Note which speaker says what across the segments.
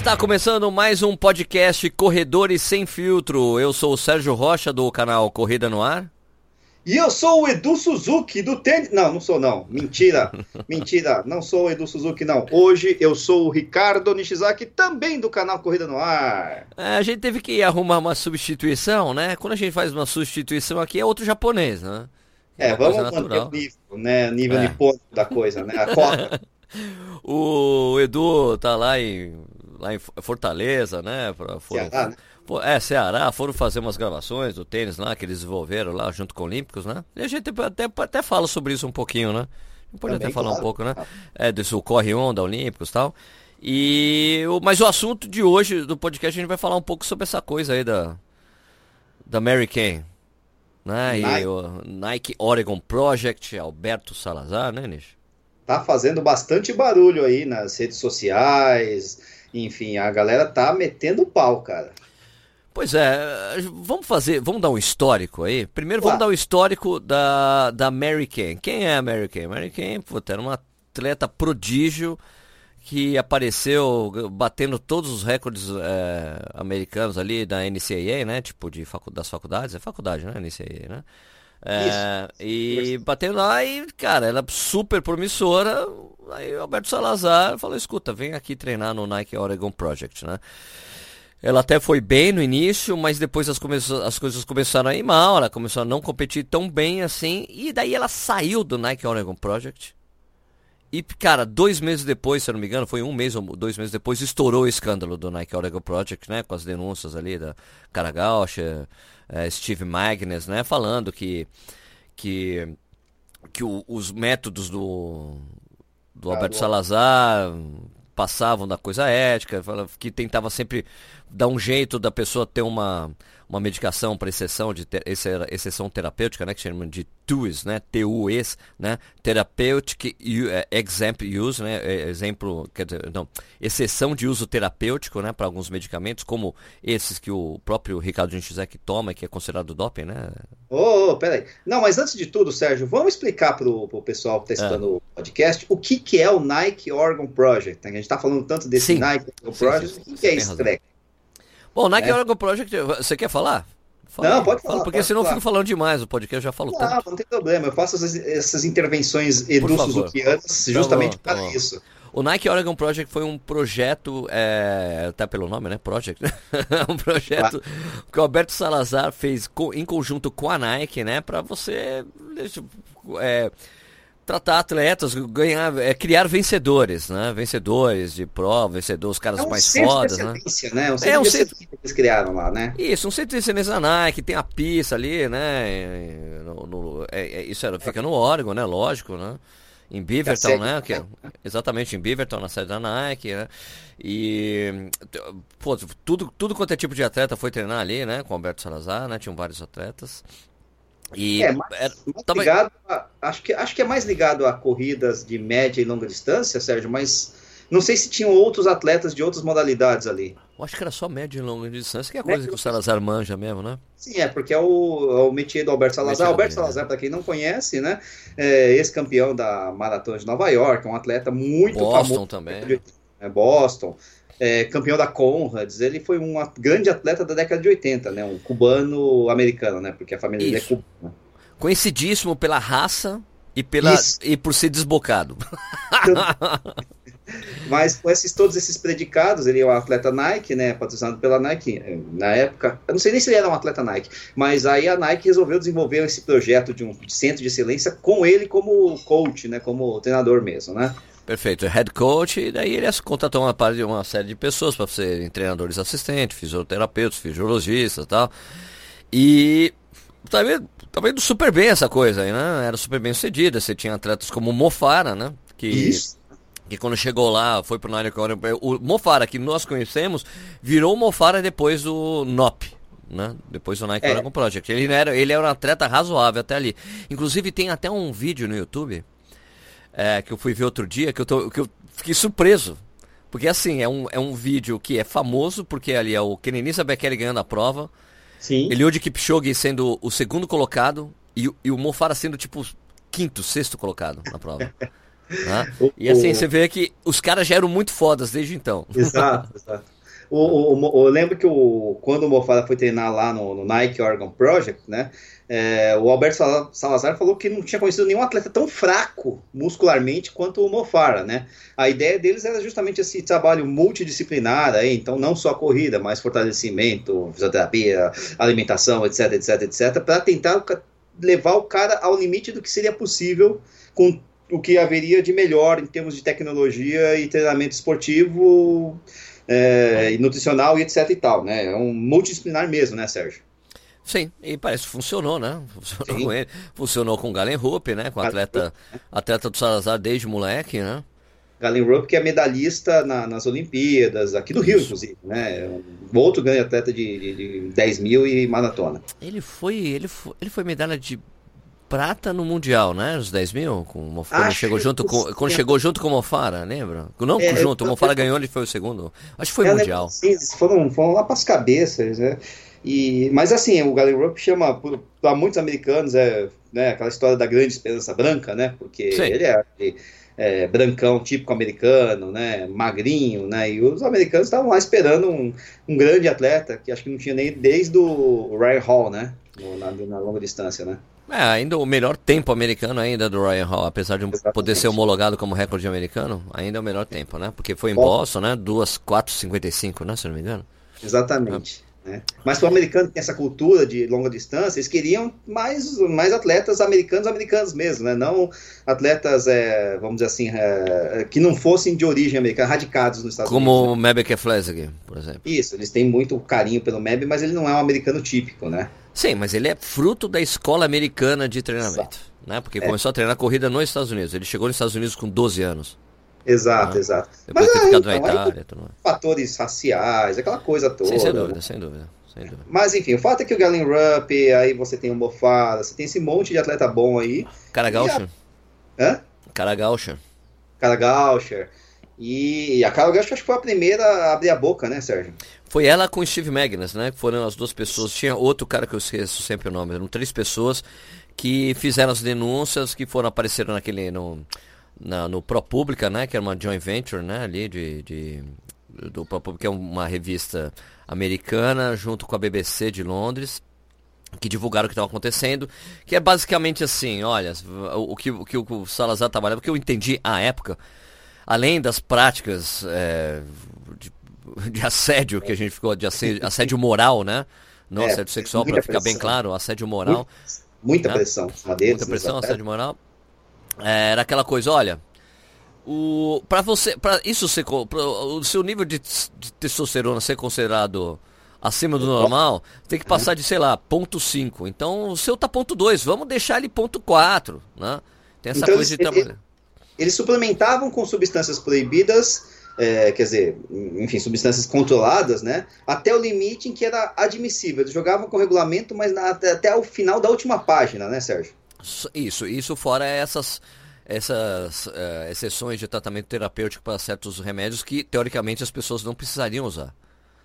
Speaker 1: Está começando mais um podcast Corredores Sem Filtro. Eu sou o Sérgio Rocha do canal Corrida no Ar.
Speaker 2: E eu sou o Edu Suzuki do tênis. Não, não sou não. Mentira. Mentira. Não sou o Edu Suzuki, não. Hoje eu sou o Ricardo Nishizaki, também do canal Corrida no Ar.
Speaker 1: É, a gente teve que arrumar uma substituição, né? Quando a gente faz uma substituição aqui é outro japonês, né?
Speaker 2: É, vamos manter o nível, né? Nível é. nipônico da coisa, né? A cota.
Speaker 1: o Edu tá lá em, lá em Fortaleza, né? Pra,
Speaker 2: Ceará, né?
Speaker 1: É, Ceará, foram fazer umas gravações do tênis lá, que eles desenvolveram lá junto com o Olímpicos, né? E a gente até, até fala sobre isso um pouquinho, né? Pode Também, até falar claro. um pouco, né? É, desse Corre Onda, Olímpicos e tal. E, mas o assunto de hoje do podcast a gente vai falar um pouco sobre essa coisa aí da, da Mary Kay. Né? Nike. E o Nike Oregon Project, Alberto Salazar, né, Nish?
Speaker 2: Tá fazendo bastante barulho aí nas redes sociais, enfim, a galera tá metendo pau, cara.
Speaker 1: Pois é, vamos fazer, vamos dar um histórico aí. Primeiro vamos dar o um histórico da, da Mary Kay. Quem é a Mary Kay? Mary Kay, puta, era uma atleta prodígio que apareceu batendo todos os recordes é, americanos ali da NCAA, né? Tipo de facu das faculdades, é faculdade, né? NCAA, né? É, e batendo lá e, cara, ela é super promissora. Aí o Alberto Salazar falou, escuta, vem aqui treinar no Nike Oregon Project, né? Ela até foi bem no início, mas depois as, come as coisas começaram a ir mal, ela começou a não competir tão bem assim, e daí ela saiu do Nike Oregon Project. E, cara, dois meses depois, se eu não me engano, foi um mês ou dois meses depois, estourou o escândalo do Nike Oregon Project, né? Com as denúncias ali da Cara Gaucha, é, Steve Magnus, né? Falando que, que, que o, os métodos do, do Alberto Salazar passavam da coisa ética, que tentava sempre dar um jeito da pessoa ter uma, uma medicação para exceção de ter, exceção terapêutica, né, que chamam de TUS, né, TUS, né, therapeutic é, exempt use, né, é, exemplo, quer dizer, não, exceção de uso terapêutico, né, para alguns medicamentos, como esses que o próprio Ricardo Genchizek toma, que é considerado doping, né?
Speaker 2: Ô, oh, peraí. Não, mas antes de tudo, Sérgio, vamos explicar para o pessoal que está escutando é. o podcast o que, que é o Nike Organ Project. Né? A gente está falando tanto desse sim. Nike Organ Project, sim, o que, que é isso,
Speaker 1: Bom, Nike é. Oregon Project, você quer falar?
Speaker 2: Fala, não, pode falar. Fala,
Speaker 1: porque
Speaker 2: pode
Speaker 1: senão
Speaker 2: falar.
Speaker 1: eu fico falando demais, o podcast eu já falo
Speaker 2: não,
Speaker 1: tanto.
Speaker 2: Não, tem problema, eu faço essas, essas intervenções Edu Suzukianas tá justamente tá para isso.
Speaker 1: O Nike Oregon Project foi um projeto, é, até pelo nome, né? Project, um projeto claro. que o Alberto Salazar fez em conjunto com a Nike, né? Para você é, tratar atletas, ganhar, é, criar vencedores, né? Vencedores de prova, vencedores, os caras é um mais fodas, né?
Speaker 2: né? Um centro é um centro que eles criaram lá, né?
Speaker 1: Isso, um centro de excelência da Nike, tem a pista ali, né? No, no, é, é, isso fica no Oregon, né? Lógico, né? Em Beaverton, né? Que é, exatamente, em Beaverton, na sede da Nike, né? E pô, tudo, tudo quanto é tipo de atleta foi treinar ali, né? Com o Alberto Salazar, né? Tinham vários atletas.
Speaker 2: E é, mais, é, mais também... ligado a, acho, que, acho que é mais ligado a corridas de média e longa distância, Sérgio, mas não sei se tinham outros atletas de outras modalidades ali.
Speaker 1: Eu acho que era só média e longa distância, que é a coisa que o Salazar manja mesmo, né?
Speaker 2: Sim, é, porque é o, é o métier do Alberto Salazar. Alberto Salazar, para quem não conhece, né? É ex-campeão da Maratona de Nova York, um atleta muito
Speaker 1: Boston
Speaker 2: famoso.
Speaker 1: também.
Speaker 2: É, Boston é, campeão da Conrads, ele foi um grande atleta da década de 80, né? Um cubano-americano, né? Porque a família dele é cubana.
Speaker 1: Conhecidíssimo pela raça e, pela, e por ser desbocado.
Speaker 2: Mas com esses, todos esses predicados, ele é um atleta Nike, né? Patrocinado pela Nike. Na época, eu não sei nem se ele era um atleta Nike, mas aí a Nike resolveu desenvolver esse projeto de um centro de excelência com ele como coach, né? Como treinador mesmo, né?
Speaker 1: Perfeito, head coach, e daí ele contratou uma, uma série de pessoas para serem treinadores assistentes, fisioterapeutas, fisiologistas e tal. E tá vendo, tá vendo super bem essa coisa aí, né? Era super bem sucedida. Você tinha atletas como o Mofara, né? Que, Isso. que quando chegou lá, foi pro Nine O Mofara, que nós conhecemos, virou o Mofara depois do NOP. Né? Depois do Nike é. Oregon Project. Ele era, ele era um atleta razoável até ali. Inclusive tem até um vídeo no YouTube é, que eu fui ver outro dia, que eu, tô, que eu fiquei surpreso. Porque assim, é um, é um vídeo que é famoso, porque ali é o Kenenisa Bekele ganhando a prova.
Speaker 2: Sim.
Speaker 1: Eliud Kipchoge sendo o segundo colocado e, e o Mofara sendo tipo quinto, sexto colocado na prova. Né? E assim, você vê que os caras já eram muito fodas desde então.
Speaker 2: Exato, exato. O, o, o, eu lembro que o, quando o Mofara foi treinar lá no, no Nike Oregon Project, né? É, o Alberto Salazar falou que não tinha conhecido nenhum atleta tão fraco muscularmente quanto o Mofara, né? A ideia deles era justamente esse trabalho multidisciplinar, aí, então não só corrida, mas fortalecimento, fisioterapia, alimentação, etc, etc, etc, para tentar levar o cara ao limite do que seria possível com o que haveria de melhor em termos de tecnologia e treinamento esportivo é, e nutricional e etc e tal, né? É um multidisciplinar mesmo, né, Sérgio?
Speaker 1: Sim, e parece que funcionou, né? Funcionou Sim. com ele. Funcionou com o Galen Rupp, né? Com o atleta, atleta do Salazar desde moleque, né?
Speaker 2: Galen Rupp, que é medalhista na, nas Olimpíadas, aqui do Rio, Isso. inclusive, né? Um outro grande atleta de, de, de 10 mil e maratona.
Speaker 1: Ele foi, ele foi, ele foi medalha de prata no Mundial, né? Os 10 mil, com quando chegou junto com quando chegou junto com o Mofara, lembra? Não é, junto, o Mofara ganhou, ele foi o segundo. Acho que foi é, Mundial.
Speaker 2: Foram, foram lá para as cabeças, né? E, mas assim, o Galen Rupp chama para muitos americanos é né, aquela história da grande esperança branca, né? Porque sim. ele é, é, brancão típico americano, né? Magrinho, né? E os americanos estavam lá esperando um, um grande atleta que acho que não tinha nem desde o Ryan Hall, né? Na, na longa distância, né?
Speaker 1: É, ainda o melhor tempo americano ainda do Ryan Hall, apesar de Exatamente. poder ser homologado como recorde americano, ainda é o melhor tempo, né? Porque foi em Boston, né? 2,455, né? Se não me engano.
Speaker 2: Exatamente. Né? Mas para o americano que tem essa cultura de longa distância, eles queriam mais, mais atletas americanos, americanos mesmo, né? não atletas, é, vamos dizer assim, é, que não fossem de origem americana, radicados nos Estados
Speaker 1: Como
Speaker 2: Unidos.
Speaker 1: Como né? o Mebe Flesig, por exemplo.
Speaker 2: Isso, eles têm muito carinho pelo Mebe, mas ele não é um americano típico, né?
Speaker 1: Sim, mas ele é fruto da escola americana de treinamento, né? Porque é. começou a treinar corrida nos Estados Unidos. Ele chegou nos Estados Unidos com 12 anos.
Speaker 2: Exato, ah, exato.
Speaker 1: Depois mas, ter ficado então, na Itália.
Speaker 2: Fatores raciais, aquela coisa toda.
Speaker 1: Sim, sem dúvida, sem dúvida.
Speaker 2: Mas enfim, o fato é que o Galen Rupp, aí você tem o Mofara, você tem esse monte de atleta bom aí.
Speaker 1: Cara Gaucher.
Speaker 2: A... Hã?
Speaker 1: Cara Gaucher.
Speaker 2: Cara Gaucher. E a Carol Gaucher acho que foi a primeira a abrir a boca, né, Sérgio?
Speaker 1: Foi ela com o Steve Magnus, né? Foram as duas pessoas. Tinha outro cara que eu esqueço sempre o nome. Eram três pessoas que fizeram as denúncias, que foram apareceram naquele. No, na, no ProPublica, né? Que era uma joint venture, né? Ali de. de do ProPublica, que é uma revista americana, junto com a BBC de Londres, que divulgaram o que estava acontecendo, que é basicamente assim, olha, o, o, que, o que o Salazar trabalhava, o que eu entendi à época, além das práticas é, de, de, assédio, que a gente ficou, de assédio, assédio moral, né? Não é, assédio sexual, para ficar bem claro, assédio moral.
Speaker 2: Muita, né? pressão.
Speaker 1: muita pressão, assédio moral. É, era aquela coisa, olha, o para você para isso ser pra, o seu nível de, de, testosterona ser considerado acima do normal tem que passar de sei lá ponto 5 então o seu tá ponto 2 vamos deixar ele ponto 4 né tem essa então, coisa
Speaker 2: eles, de eles suplementavam com substâncias proibidas é, quer dizer, enfim, substâncias controladas, né? Até o limite em que era admissível. Eles jogavam com regulamento, mas na, até, até o final da última página, né, Sérgio?
Speaker 1: Isso, isso fora essas essas uh, exceções de tratamento terapêutico para certos remédios que, teoricamente, as pessoas não precisariam usar.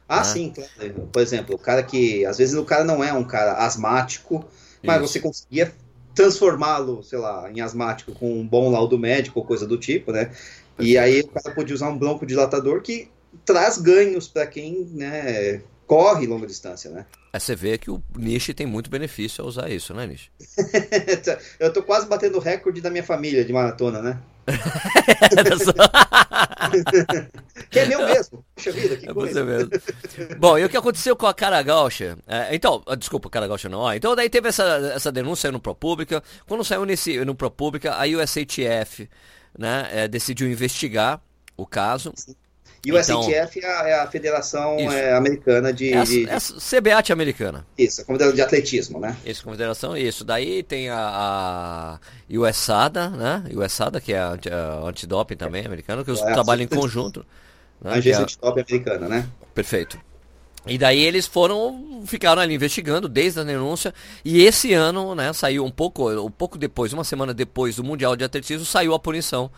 Speaker 2: Ah, né? sim, claro. Por exemplo, o cara que. Às vezes o cara não é um cara asmático, mas Isso. você conseguia transformá-lo, sei lá, em asmático com um bom laudo médico ou coisa do tipo, né? E aí o cara podia usar um broncodilatador que traz ganhos para quem né, corre longa distância, né?
Speaker 1: Aí você vê que o Nishi tem muito benefício a usar isso, né, Nishi?
Speaker 2: eu tô quase batendo o recorde da minha família de maratona, né? que é meu mesmo. Puxa vida, que é coisa.
Speaker 1: Mesmo. Bom, e o que aconteceu com a Cara Gaúcha? É, então, ah, desculpa, Cara Gaúcha não. Ó, então daí teve essa, essa denúncia no ProPublica. Quando saiu nesse, no ProPublica, a USATF né, é, decidiu investigar o caso. Sim.
Speaker 2: E o então, STF é a, é a Federação é, Americana de, é a, de... É a
Speaker 1: CBAT americana.
Speaker 2: Isso, a Confederação de Atletismo, né?
Speaker 1: Isso, Confederação, isso. Daí tem a, a USADA, né? USADA, que é a, a antidoping também americana, que eles é, trabalham em conjunto.
Speaker 2: Né? A agência é antidoping americana, né?
Speaker 1: Perfeito. E daí eles foram, ficaram ali investigando desde a denúncia. E esse ano, né, saiu um pouco, um pouco depois, uma semana depois do Mundial de Atletismo, saiu a punição.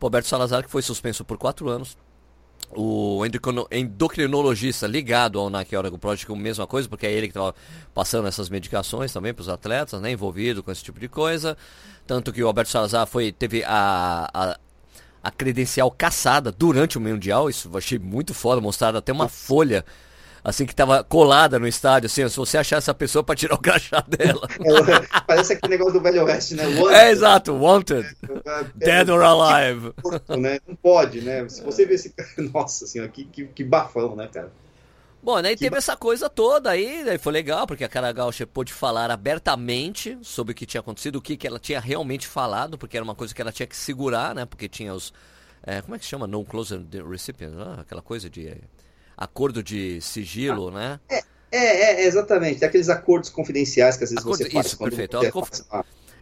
Speaker 1: Roberto Salazar, que foi suspenso por quatro anos o endocrinologista ligado ao Oregon Project, a mesma coisa, porque é ele que estava passando essas medicações também para os atletas, né, envolvido com esse tipo de coisa. Tanto que o Alberto Salazar foi, teve a, a, a credencial caçada durante o Mundial. Isso eu achei muito foda, mostraram até uma folha assim que tava colada no estádio, assim, se você achar essa pessoa para tirar o crachá dela.
Speaker 2: É, parece aquele negócio do Velho Oeste, né?
Speaker 1: Wanted. É, exato, wanted. É, Dead or alive.
Speaker 2: Né? Não pode, né? Se você ver esse cara, nossa senhora, que, que, que bafão, né, cara?
Speaker 1: Bom, né, e teve essa coisa toda aí, daí foi legal, porque a Cara Gaúcha pôde falar abertamente sobre o que tinha acontecido, o que, que ela tinha realmente falado, porque era uma coisa que ela tinha que segurar, né, porque tinha os... É, como é que chama? No Closer Recipient, ah, aquela coisa de acordo de sigilo, ah, né?
Speaker 2: É, é, é, exatamente. Aqueles acordos confidenciais que às vezes acordo, você faz.
Speaker 1: Isso, perfeito.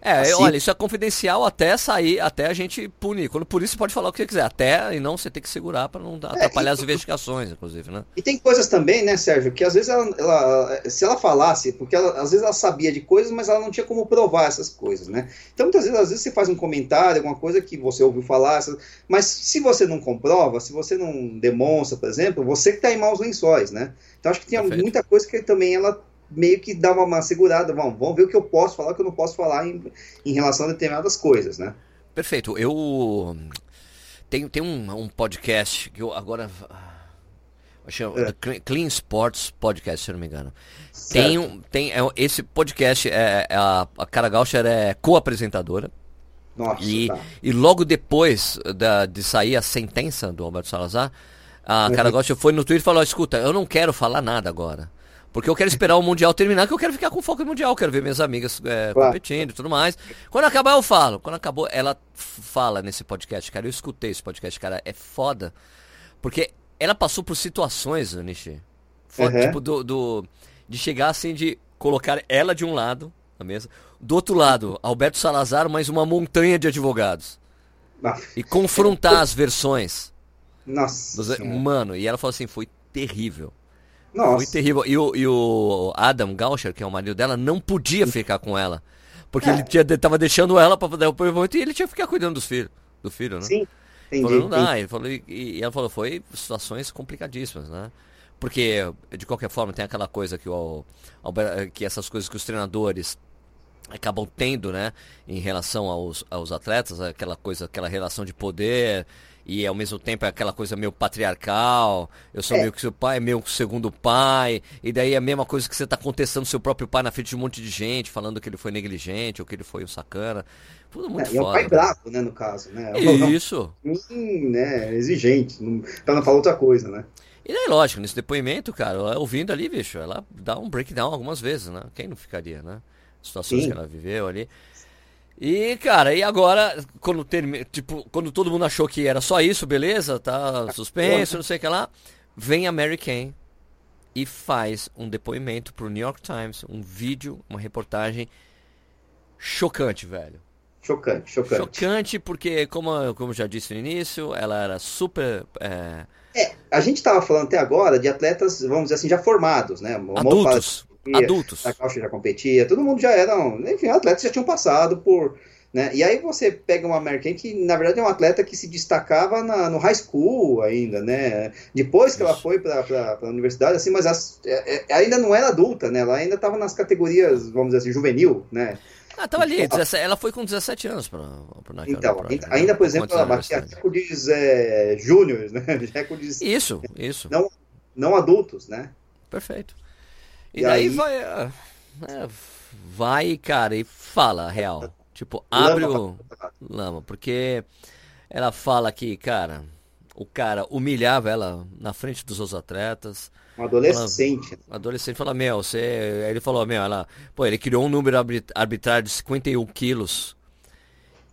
Speaker 1: É, assim, olha, isso é confidencial até sair, até a gente punir. Quando por isso você pode falar o que você quiser, até e não você tem que segurar para não é, atrapalhar é, e, as investigações, inclusive, né?
Speaker 2: E tem coisas também, né, Sérgio, que às vezes ela, ela se ela falasse, porque ela, às vezes ela sabia de coisas, mas ela não tinha como provar essas coisas, né? Então muitas vezes, às vezes você faz um comentário, alguma coisa que você ouviu falar, mas se você não comprova, se você não demonstra, por exemplo, você que está em maus lençóis, né? Então acho que tem Perfeito. muita coisa que também ela meio que dá uma, uma segurada, vamos, vamos ver o que eu posso falar, o que eu não posso falar em, em relação a determinadas coisas, né?
Speaker 1: Perfeito. Eu tem, tem um, um podcast que eu agora chama é. Clean Sports Podcast, se eu não me engano. Certo. Tem um, tem é, esse podcast é, é a, a Cara Gaucher é co-apresentadora.
Speaker 2: Nossa,
Speaker 1: e, tá. e logo depois da, de sair a sentença do Alberto Salazar, a Cara uhum. Gaucher foi no Twitter e falou: escuta, eu não quero falar nada agora. Porque eu quero esperar o Mundial terminar, que eu quero ficar com foco no Mundial, quero ver minhas amigas é, claro. competindo e tudo mais. Quando acabar, eu falo. Quando acabou, ela fala nesse podcast, cara. Eu escutei esse podcast, cara. É foda. Porque ela passou por situações, Nishi. Foda, uhum. tipo, do, do, de chegar assim, de colocar ela de um lado, na mesa. Do outro lado, Alberto Salazar, mais uma montanha de advogados. Nossa. E confrontar as versões.
Speaker 2: Nossa.
Speaker 1: Dos, mano, e ela falou assim: foi terrível. Nossa. Foi terrível. E o, e o Adam Gauscher, que é o marido dela, não podia ficar com ela. Porque é. ele tinha, tava deixando ela para dar o depoimento e ele tinha que ficar cuidando dos filhos, do filho, né?
Speaker 2: Sim.
Speaker 1: Entendi, falou, não dá. Ele falou, e, e, ela falou, foi situações complicadíssimas, né? Porque, de qualquer forma, tem aquela coisa que, o, que essas coisas que os treinadores acabam tendo, né, em relação aos, aos atletas, aquela coisa, aquela relação de poder, e ao mesmo tempo é aquela coisa meio patriarcal, eu sou é. meio que seu pai, meu segundo pai, e daí é a mesma coisa que você está contestando seu próprio pai na frente de um monte de gente, falando que ele foi negligente ou que ele foi um sacana. Tudo muito é, foda.
Speaker 2: É um pai bravo, né, no caso, né?
Speaker 1: Isso.
Speaker 2: Hum, né, exigente, não, pra não falar outra coisa, né?
Speaker 1: E daí, lógico, nesse depoimento, cara, ouvindo ali, bicho, ela dá um breakdown algumas vezes, né? Quem não ficaria, né? Situações Sim. que ela viveu ali. E, cara, e agora, quando tipo, quando todo mundo achou que era só isso, beleza, tá suspenso, não sei o que lá, vem a Mary Kay e faz um depoimento pro New York Times, um vídeo, uma reportagem chocante, velho.
Speaker 2: Chocante, chocante.
Speaker 1: Chocante porque, como, como já disse no início, ela era super... É...
Speaker 2: é a gente estava falando até agora de atletas, vamos dizer assim, já formados, né?
Speaker 1: Adultos competia,
Speaker 2: adultos. A Caucha já competia, todo mundo já era, enfim, atletas já tinham passado por. Né? E aí você pega uma American que, na verdade, é um atleta que se destacava na, no high school ainda, né? Depois que Isso. ela foi para a universidade, assim, mas as, é, é, ainda não era adulta, né? Ela ainda estava nas categorias, vamos dizer assim, juvenil, né?
Speaker 1: Ah, tava ali, 17, ela foi com 17 anos para
Speaker 2: Então, pra, ainda, ainda, por exemplo, ela batia recordes é, júniores, né? Recordes.
Speaker 1: Isso, isso.
Speaker 2: Não, não adultos, né?
Speaker 1: Perfeito. E, e daí aí... vai. É, é, vai, cara, e fala a real. Tipo, abre o. Lama, porque ela fala que, cara, o cara humilhava ela na frente dos outros atletas.
Speaker 2: Um adolescente.
Speaker 1: um adolescente fala, meu, você. Ele falou, meu, ela. Pô, ele criou um número arbitrário de 51 quilos.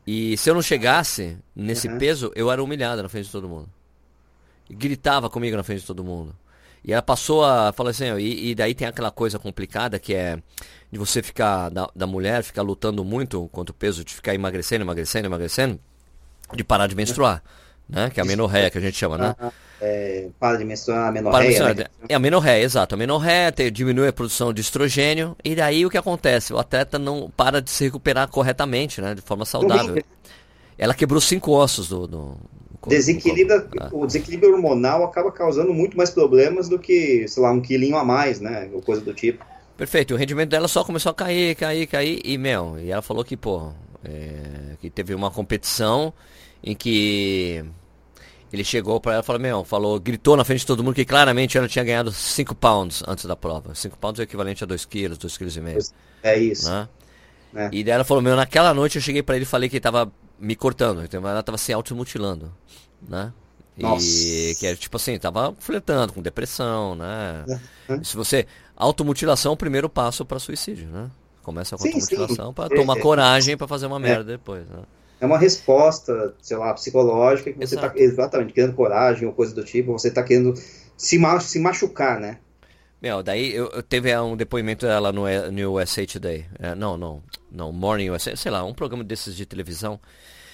Speaker 1: E se eu não chegasse nesse uhum. peso, eu era humilhada na frente de todo mundo. E gritava comigo na frente de todo mundo. E ela passou a falar assim, e, e, daí tem aquela coisa complicada que é de você ficar, da, da mulher, ficar lutando muito contra o peso, de ficar emagrecendo, emagrecendo, emagrecendo, de parar de menstruar, né? Que é a menorreia que a gente chama, né?
Speaker 2: É, para de menstruar, a menorreia. Né?
Speaker 1: É a menorreia, exato. A menorreia te, diminui a produção de estrogênio, e daí o que acontece? O atleta não para de se recuperar corretamente, né? De forma saudável. Ela quebrou cinco ossos do, do
Speaker 2: Desequilibra, ah. O desequilíbrio hormonal acaba causando muito mais problemas do que, sei lá, um quilinho a mais, né? Ou coisa do tipo.
Speaker 1: Perfeito, o rendimento dela só começou a cair, cair, cair, e, meu, e ela falou que, pô, é, que teve uma competição em que ele chegou para ela e falou, meu, falou, gritou na frente de todo mundo que claramente ela tinha ganhado 5 pounds antes da prova. 5 pounds é equivalente a 2 quilos, 2 quilos e meio.
Speaker 2: É isso.
Speaker 1: Né? É. E daí ela falou, meu, naquela noite eu cheguei para ele e falei que ele tava me cortando, então ela tava se automutilando, né? Nossa. E que era tipo assim, tava flertando com depressão, né? Uhum. Se você. Automutilação é o primeiro passo para suicídio, né? Começa com a automutilação para tomar é, coragem para fazer uma é. merda depois, né?
Speaker 2: É uma resposta, sei lá, psicológica que você está exatamente querendo coragem ou coisa do tipo, você está querendo se machucar, né?
Speaker 1: Meu, daí eu, eu teve um depoimento dela no, no USA Today. É, não, não, não, Morning USA, sei lá, um programa desses de televisão.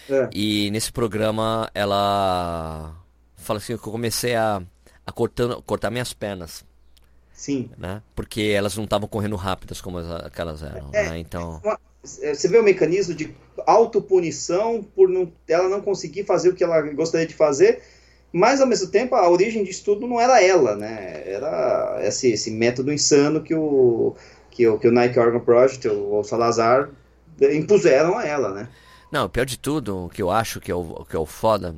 Speaker 1: É. E nesse programa ela fala assim que eu comecei a, a cortando, cortar minhas pernas.
Speaker 2: Sim.
Speaker 1: Né? Porque elas não estavam correndo rápidas como aquelas eram. É, né? Então.
Speaker 2: É, você vê o mecanismo de autopunição por não, ela não conseguir fazer o que ela gostaria de fazer, mas ao mesmo tempo a origem disso tudo não era ela, né? Era esse, esse método insano que o, que o, que o Nike Organ Project, o, o Salazar, impuseram a ela, né?
Speaker 1: Não, pior de tudo, o que eu acho que é o, que é o foda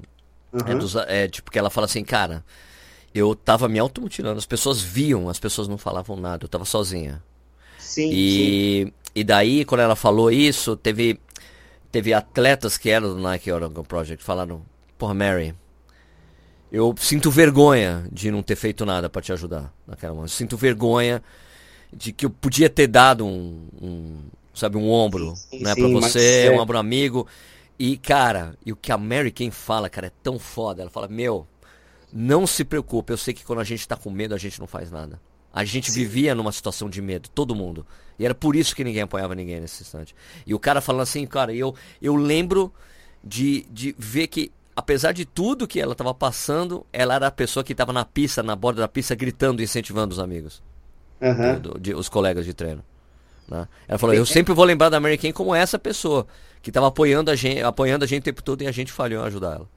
Speaker 1: Uhum. É, dos, é tipo que ela fala assim, cara, eu tava me automutilando, as pessoas viam, as pessoas não falavam nada, eu tava sozinha.
Speaker 2: Sim.
Speaker 1: E, sim. e daí, quando ela falou isso, teve, teve atletas que eram do Nike Oregon Project falaram, porra, Mary, eu sinto vergonha de não ter feito nada para te ajudar naquela mão. Eu sinto vergonha de que eu podia ter dado um, um sabe, um ombro, sim, né, para você, um ombro amigo. E, cara, e o que a Mary Kay fala, cara, é tão foda. Ela fala, meu, não se preocupe, eu sei que quando a gente tá com medo, a gente não faz nada. A gente Sim. vivia numa situação de medo, todo mundo. E era por isso que ninguém apoiava ninguém nesse instante. E o cara falando assim, cara, eu, eu lembro de, de ver que, apesar de tudo que ela estava passando, ela era a pessoa que estava na pista, na borda da pista, gritando, incentivando os amigos.
Speaker 2: Uhum.
Speaker 1: Do, de, os colegas de treino. Né? Ela falou, eu sempre vou lembrar da Mary Kay como essa pessoa que estava apoiando a gente, apoiando a gente o tempo todo e a gente falhou em ajudar ela.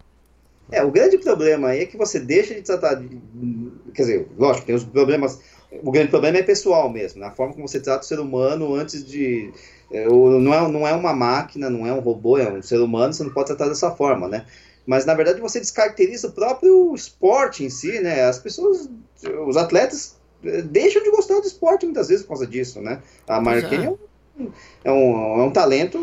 Speaker 2: É, o grande problema aí é que você deixa de tratar. De, quer dizer, lógico, tem os problemas. O grande problema é pessoal mesmo, na forma como você trata o ser humano antes de. É, não é, não é uma máquina, não é um robô, é um ser humano, você não pode tratar dessa forma, né? Mas na verdade você descaracteriza o próprio esporte em si, né? As pessoas, os atletas é, deixam de gostar do esporte muitas vezes por causa disso, né? A Marquinhos é. é. um, é, um, é um talento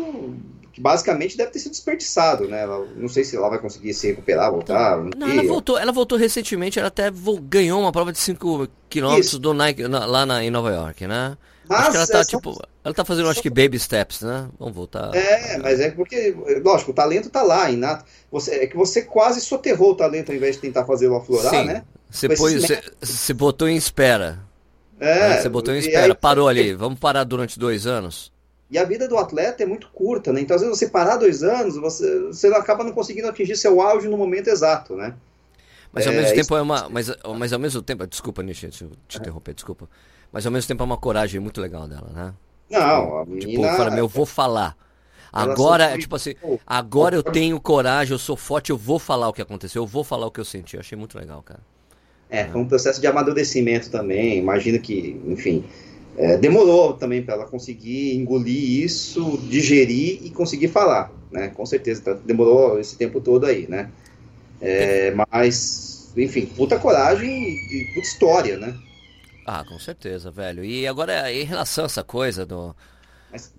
Speaker 2: que basicamente deve ter sido desperdiçado, né? Ela, não sei se ela vai conseguir se recuperar, voltar.
Speaker 1: Não, não ela voltou, ela voltou recentemente, ela até ganhou uma prova de 5 km do Nike na, lá na, em Nova York, né? Mas acho que ela tá, tipo, ela tá fazendo, acho que baby steps, né? Vamos voltar.
Speaker 2: É, mas é porque, lógico, o talento tá lá, inato. Você, é que você quase soterrou o talento ao invés de tentar fazê-lo aflorar, Sim. né?
Speaker 1: Você, pôs, você, você botou em espera. É. Você botou em espera, aí, parou ali. Vamos parar durante dois anos.
Speaker 2: E a vida do atleta é muito curta, né? Então, às vezes, você parar dois anos, você, você acaba não conseguindo atingir seu auge no momento exato, né?
Speaker 1: Mas ao é, mesmo tempo isso... é uma. Mas, mas ao mesmo tempo. Desculpa, Nishi, te, te é. interromper, desculpa. Mas ao mesmo tempo é uma coragem muito legal dela, né?
Speaker 2: Não,
Speaker 1: a tipo, menina. Tipo, fala, meu, eu vou falar. Agora, tipo assim, agora eu tenho coragem, eu sou forte, eu vou falar o que aconteceu, eu vou falar o que eu senti. Eu achei muito legal, cara.
Speaker 2: É, foi um processo de amadurecimento também. Imagino que, enfim, é, demorou também para ela conseguir engolir isso, digerir e conseguir falar, né? Com certeza, tá, demorou esse tempo todo aí, né? É, mas, enfim, puta coragem e puta história, né?
Speaker 1: Ah, com certeza, velho. E agora, em relação a essa coisa do,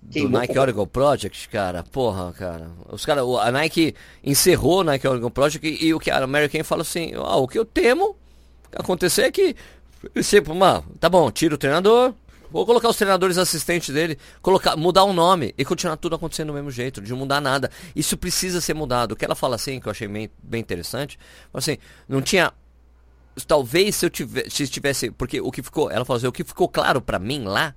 Speaker 1: do Nike Oregon Project, cara, porra, cara. Os cara, a Nike encerrou o Nike Oregon Project e, e o que a American fala assim, ah, o que eu temo acontecer é que, tipo, mano, tá bom, tira o treinador, Vou colocar os treinadores assistentes dele, colocar, mudar o nome e continuar tudo acontecendo do mesmo jeito, de mudar nada. Isso precisa ser mudado. O que ela fala assim, que eu achei bem, bem interessante, assim, não tinha talvez se eu tivesse, se tivesse, porque o que ficou, ela falou assim, o que ficou claro para mim lá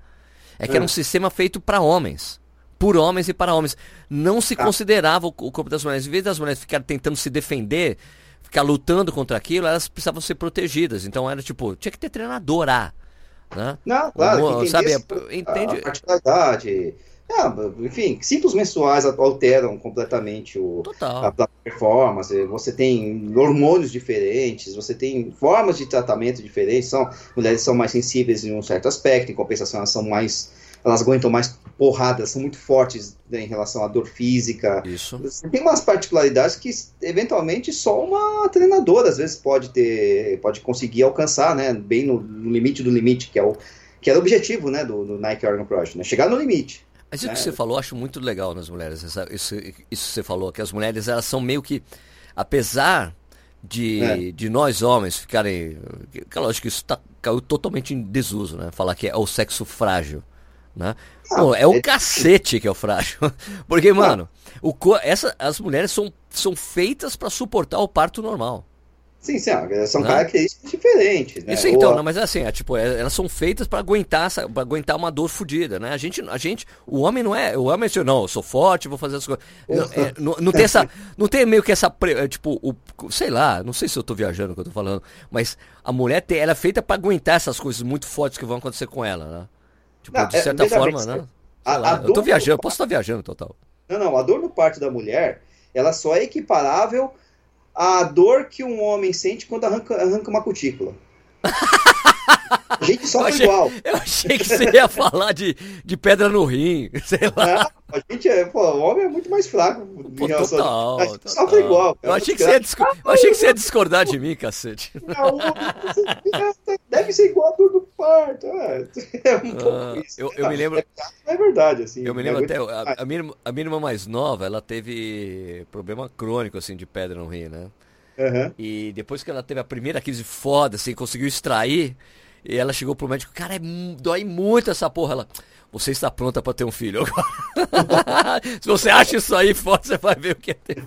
Speaker 1: é que era um é. sistema feito para homens, por homens e para homens. Não se tá. considerava o, o corpo das mulheres, em vez das mulheres ficarem tentando se defender, ficar lutando contra aquilo, elas precisavam ser protegidas. Então era tipo, tinha que ter treinadora. Né?
Speaker 2: Não, claro, que
Speaker 1: sabe, entende...
Speaker 2: a particularidade. Ah, enfim, ciclos menstruais alteram completamente o, a, a, performance. Você tem hormônios diferentes, você tem formas de tratamento diferentes. São, mulheres são mais sensíveis em um certo aspecto, em compensação, elas são mais. Elas aguentam mais porradas, são muito fortes né, em relação à dor física.
Speaker 1: Isso.
Speaker 2: Tem umas particularidades que eventualmente só uma treinadora às vezes pode ter, pode conseguir alcançar, né? Bem no, no limite do limite, que é o que era o objetivo, né, do, do Nike Organ Project, né? Chegar no limite.
Speaker 1: Mas isso que você falou, eu acho muito legal nas mulheres. Isso, isso, isso que você falou, que as mulheres elas são meio que, apesar de, é. de nós homens ficarem. Que, lógico que isso tá, caiu totalmente em desuso, né? Falar que é o sexo frágil. Né? Ah, Não, é o é... cacete que é o frágil. Porque, mano, o, essa, as mulheres são, são feitas para suportar o parto normal.
Speaker 2: Sim, sim, são né? características diferentes, né?
Speaker 1: Isso então, Ou... não, mas é assim, é, tipo, é, elas são feitas para aguentar, pra aguentar uma dor fodida, né? A gente, a gente, o homem não é, o homem é assim, não, eu sou forte, vou fazer as coisas. É, não, não, tem essa, não tem meio que essa, é, tipo, o, sei lá, não sei se eu tô viajando o que eu tô falando, mas a mulher tem, ela é feita para aguentar essas coisas muito fortes que vão acontecer com ela, né? Tipo, não, de certa forma, né? A, a eu tô viajando, posso estar viajando total.
Speaker 2: Não, não, a dor no parto da mulher, ela só é equiparável a dor que um homem sente quando arranca, arranca uma cutícula. A gente sofre
Speaker 1: achei,
Speaker 2: igual.
Speaker 1: Eu achei que você ia falar de, de pedra no rim, sei lá.
Speaker 2: Não, a gente é, pô, o homem é muito mais fraco
Speaker 1: pô, total, a gente total.
Speaker 2: sofre igual.
Speaker 1: Eu achei, que você ia eu achei que você ia discordar de mim, cacete.
Speaker 2: Não, deve ser igual a dor do parto. É, é um pouco
Speaker 1: ah, isso. Eu, eu me lembro. É,
Speaker 2: é verdade, assim.
Speaker 1: Eu me lembro até. A, a, minha, a minha irmã mais nova, ela teve problema crônico, assim, de pedra no rim, né? Uhum. E depois que ela teve a primeira crise foda, assim, conseguiu extrair, e ela chegou pro médico, cara, é, dói muito essa porra. Ela, você está pronta para ter um filho agora. Se você acha isso aí forte, você vai ver o que é ter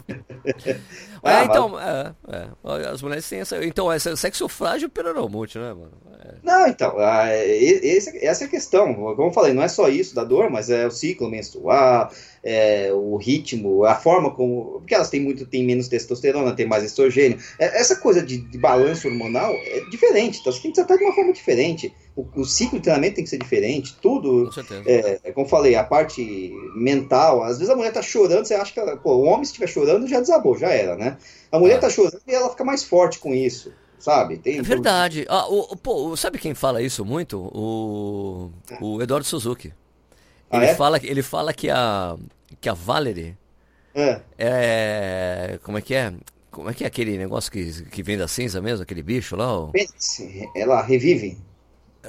Speaker 1: ah, é, então, é, é, as mulheres têm essa. Então, essa sexo frágil peronomute, né, mano?
Speaker 2: É. Não, então, esse, essa é a questão. Como eu falei, não é só isso da dor, mas é o ciclo menstrual, é, o ritmo, a forma como. Porque elas têm muito, têm menos testosterona, têm mais estrogênio. É, essa coisa de, de, balanço hormonal é diferente, então você tem que tratar de uma forma diferente. O, o ciclo de treinamento tem que ser diferente, tudo. Com certeza. É, como eu falei, a parte mental, às vezes a mulher tá chorando, você acha que ela, pô, o homem se estiver chorando já desabou, já era, né? A mulher é. tá chorando e ela fica mais forte com isso sabe?
Speaker 1: Tem é verdade. Ah, o, pô, sabe quem fala isso muito? O, o Eduardo Suzuki. Ah, ele, ah, é? fala, ele fala que a, que a Valerie é. é. Como é que é? Como é que é aquele negócio que, que vem da cinza mesmo, aquele bicho lá? Ó?
Speaker 2: Ela revive.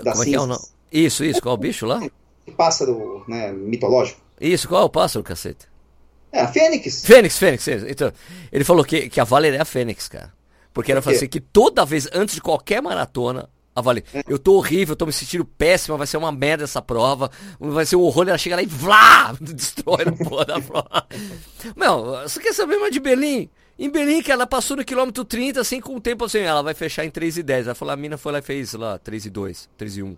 Speaker 1: Da como é que é o nome? Isso, isso, qual é o bicho lá?
Speaker 2: Pássaro, né, mitológico.
Speaker 1: Isso, qual é o pássaro, cacete?
Speaker 2: É, a Fênix.
Speaker 1: Fênix, Fênix. Então, ele falou que, que a Valerie é a Fênix, cara. Porque ela falou assim, que toda vez, antes de qualquer maratona, Avali, eu tô horrível, eu tô me sentindo péssima, vai ser uma merda essa prova, vai ser um horror, ela chega lá e vlá, destrói a porra da prova. Meu, você quer saber mais de Berlim? Em Berlim, que ela passou no quilômetro 30, assim, com o tempo assim, ela vai fechar em 3 e 10. Ela falou, a mina foi lá e fez lá, 3 e 2, 3 e 1.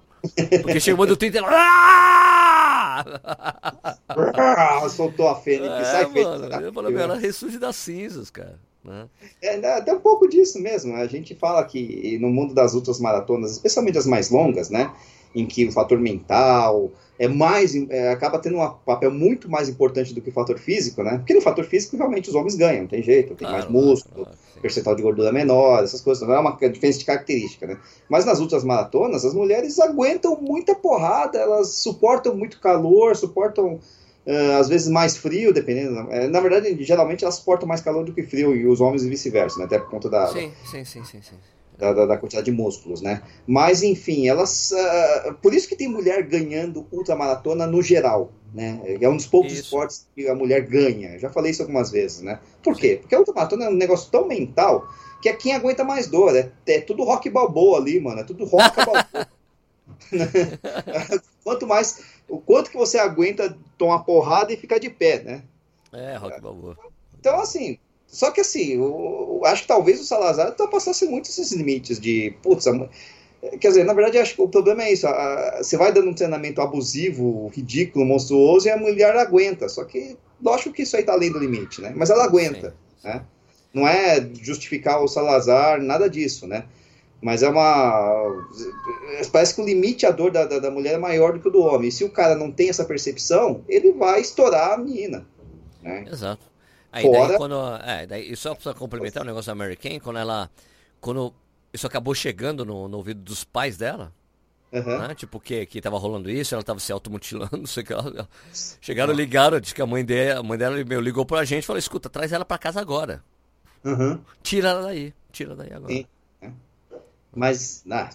Speaker 1: Porque chegou do 30 e ela...
Speaker 2: Ah! Soltou a fênix, é, sai
Speaker 1: mano, eu falei, ela ressurge das cinzas, cara. Né?
Speaker 2: É, até um pouco disso mesmo. A gente fala que no mundo das ultras maratonas, especialmente as mais longas, né, em que o fator mental é mais é, acaba tendo um papel muito mais importante do que o fator físico, né? Porque no fator físico realmente os homens ganham, não tem jeito, tem mais músculo, percentual de gordura menor, essas coisas, não é uma diferença de característica, né? Mas nas outras maratonas, as mulheres aguentam muita porrada, elas suportam muito calor, suportam Uh, às vezes mais frio, dependendo. Uh, na verdade, geralmente elas suportam mais calor do que frio, e os homens e vice-versa, né? Até por conta da,
Speaker 1: sim, sim, sim, sim, sim.
Speaker 2: Da, da, da, quantidade de músculos, né? Mas, enfim, elas. Uh, por isso que tem mulher ganhando ultramaratona no geral, né? É um dos poucos isso. esportes que a mulher ganha. Já falei isso algumas vezes, né? Por quê? Porque a ultramaratona é um negócio tão mental que é quem aguenta mais dor. É, é tudo rock balboa ali, mano. É tudo rock balboa. Quanto mais o quanto que você aguenta tomar porrada e ficar de pé, né?
Speaker 1: É, rock balboa.
Speaker 2: Então, assim, só que assim, eu, eu acho que talvez o Salazar tá passasse muito esses limites de, putz, a, quer dizer, na verdade, acho que o problema é isso, a, a, você vai dando um treinamento abusivo, ridículo, monstruoso, e a mulher aguenta, só que lógico que isso aí tá além do limite, né? Mas ela aguenta, sim, né? Não é justificar o Salazar, nada disso, né? Mas é uma. Parece que o limite a dor da, da, da, mulher é maior do que o do homem. E se o cara não tem essa percepção, ele vai estourar a menina. Né?
Speaker 1: Exato. Aí Fora... daí quando. É, daí, só para complementar o negócio da Mary Kay, quando ela. Quando isso acabou chegando no, no ouvido dos pais dela, Uhum. Né? Tipo, que, que tava rolando isso, ela tava se automutilando, não sei o que. Chegaram, ligaram, disse que a mãe dela, a mãe dela meu, ligou pra gente e falou, escuta, traz ela pra casa agora.
Speaker 2: Uhum.
Speaker 1: Tira ela daí, tira daí agora. Sim.
Speaker 2: Mas, ah,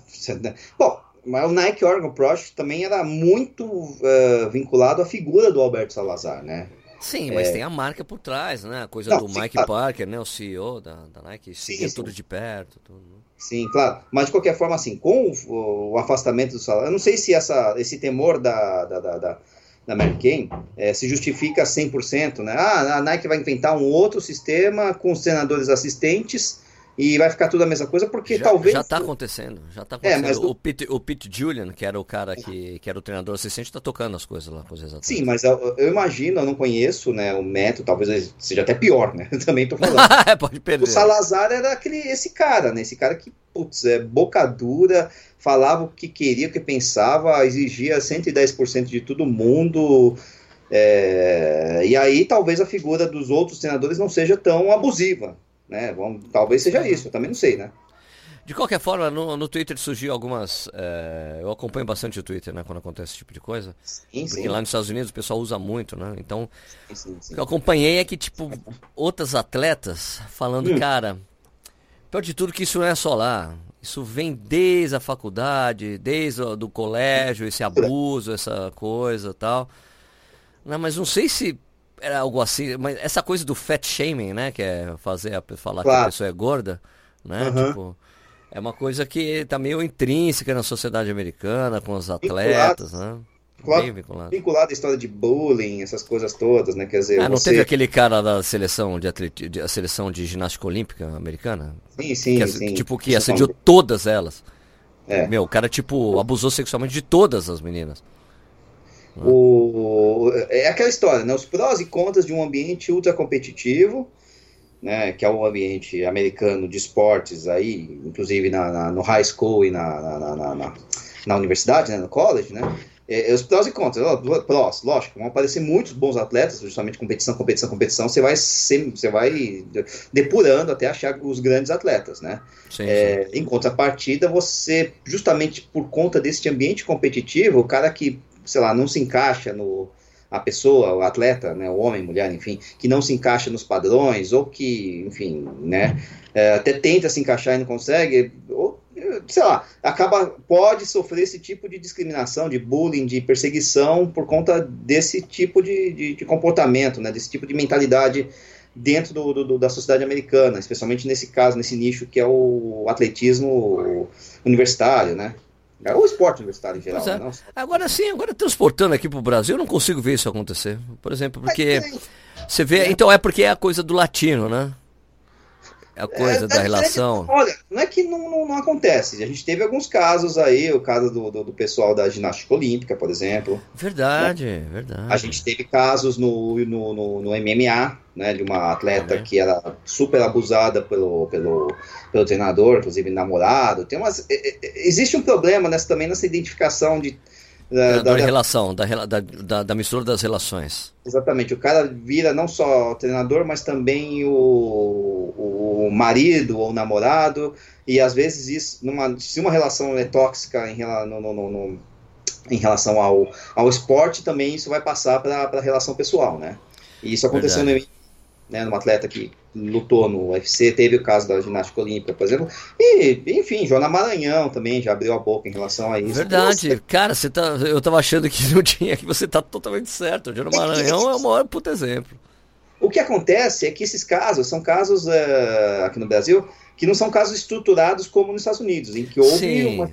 Speaker 2: bom, mas o Nike Oregon Project também era muito uh, vinculado à figura do Alberto Salazar, né?
Speaker 1: Sim, mas é... tem a marca por trás, né? A coisa não, do sim, Mike claro. Parker, né? O CEO da, da Nike, seguia tudo de perto. Tudo. Né?
Speaker 2: Sim, claro. Mas de qualquer forma, assim, com o, o afastamento do salário, eu não sei se essa, esse temor da, da, da, da, da Mary Kay é, se justifica 100%, né? Ah, a Nike vai inventar um outro sistema com os treinadores assistentes e vai ficar tudo a mesma coisa, porque
Speaker 1: já,
Speaker 2: talvez.
Speaker 1: Já está acontecendo. Já está acontecendo. É, mas o, Pete, o Pete Julian, que era o cara que, que era o treinador assistente, está tocando as coisas lá com os.
Speaker 2: Sim, mas eu, eu, imagino, eu não conheço né, o método, talvez seja até pior, né? Também estou falando.
Speaker 1: Pode perder.
Speaker 2: O Salazar era aquele, esse cara, né? Esse cara que, putz, é boca dura, falava o que queria, o que pensava, exigia 110% de todo mundo. É, e aí talvez a figura dos outros treinadores não seja tão abusiva né? Vamos, talvez seja isso, eu também não sei, né?
Speaker 1: De qualquer forma, no, no Twitter surgiu algumas. É, eu acompanho bastante o Twitter, né? Quando acontece esse tipo de coisa. Sim, porque sim. lá nos Estados Unidos o pessoal usa muito, né? Então, sim, o que eu acompanhei é que, tipo, outras atletas falando, hum. cara, pior de tudo que isso não é só lá. Isso vem desde a faculdade, desde o do colégio, esse abuso, essa coisa tal. Não, mas não sei se era algo assim, mas essa coisa do fat shaming, né? Que é fazer a, falar claro. que a pessoa é gorda, né? Uhum. Tipo, é uma coisa que tá meio intrínseca na sociedade americana, com os atletas, vinculado, né?
Speaker 2: Vinculado, vinculado. vinculado à história de bullying, essas coisas todas, né? Quer dizer,
Speaker 1: ah, não você... teve aquele cara da seleção de, atleti... de a seleção de ginástica olímpica americana?
Speaker 2: Sim, sim,
Speaker 1: que,
Speaker 2: sim.
Speaker 1: Tipo, que assediou todas elas. É. Meu, o cara, tipo, abusou sexualmente de todas as meninas.
Speaker 2: O, é aquela história, né? Os prós e contras de um ambiente ultra competitivo, né? Que é o um ambiente americano de esportes aí, inclusive na, na no high school e na, na, na, na, na universidade, né? No college, né? É, é, os prós e contras, prós, lógico, vão aparecer muitos bons atletas, justamente competição, competição, competição, você vai, você vai depurando até achar os grandes atletas, né? Sim, é, sim. Em contrapartida, você, justamente por conta desse ambiente competitivo, o cara que sei lá, não se encaixa no a pessoa, o atleta, né, o homem, mulher, enfim, que não se encaixa nos padrões ou que, enfim, né, é, até tenta se encaixar e não consegue, ou sei lá, acaba pode sofrer esse tipo de discriminação, de bullying, de perseguição por conta desse tipo de, de, de comportamento, né, desse tipo de mentalidade dentro do, do, da sociedade americana, especialmente nesse caso, nesse nicho que é o atletismo universitário, né? É o esporte universitário em geral. É. Né?
Speaker 1: Agora sim, agora transportando aqui para o Brasil, eu não consigo ver isso acontecer. Por exemplo, porque você vê. Então é porque é a coisa do latino, né? É a coisa é, da é, relação.
Speaker 2: olha, não é que não, não, não, acontece. A gente teve alguns casos aí, o caso do, do, do pessoal da ginástica olímpica, por exemplo.
Speaker 1: Verdade, né? verdade.
Speaker 2: A gente teve casos no, no, no, no MMA, né, de uma atleta é, que era super abusada pelo, pelo, pelo treinador, inclusive namorado. Tem umas, existe um problema nessa, também nessa identificação de
Speaker 1: da, da, da, relação, da, da, da, mistura das relações.
Speaker 2: Exatamente. O cara vira não só treinador, mas também o, o marido ou namorado. E às vezes isso, numa, se uma relação é tóxica em, no, no, no, em relação ao, ao esporte, também isso vai passar para a relação pessoal, né? E isso aconteceu Verdade. no, né, numa atleta que lutou no UFC, teve o caso da ginástica olímpica, por exemplo. E, enfim, Joana Maranhão também já abriu a boca em relação a isso.
Speaker 1: Verdade. Nossa. Cara, você tá, eu tava achando que não tinha, que você tá totalmente certo. Joana Maranhão é o maior puto exemplo.
Speaker 2: O que acontece é que esses casos são casos uh, aqui no Brasil que não são casos estruturados como nos Estados Unidos, em que houve uma,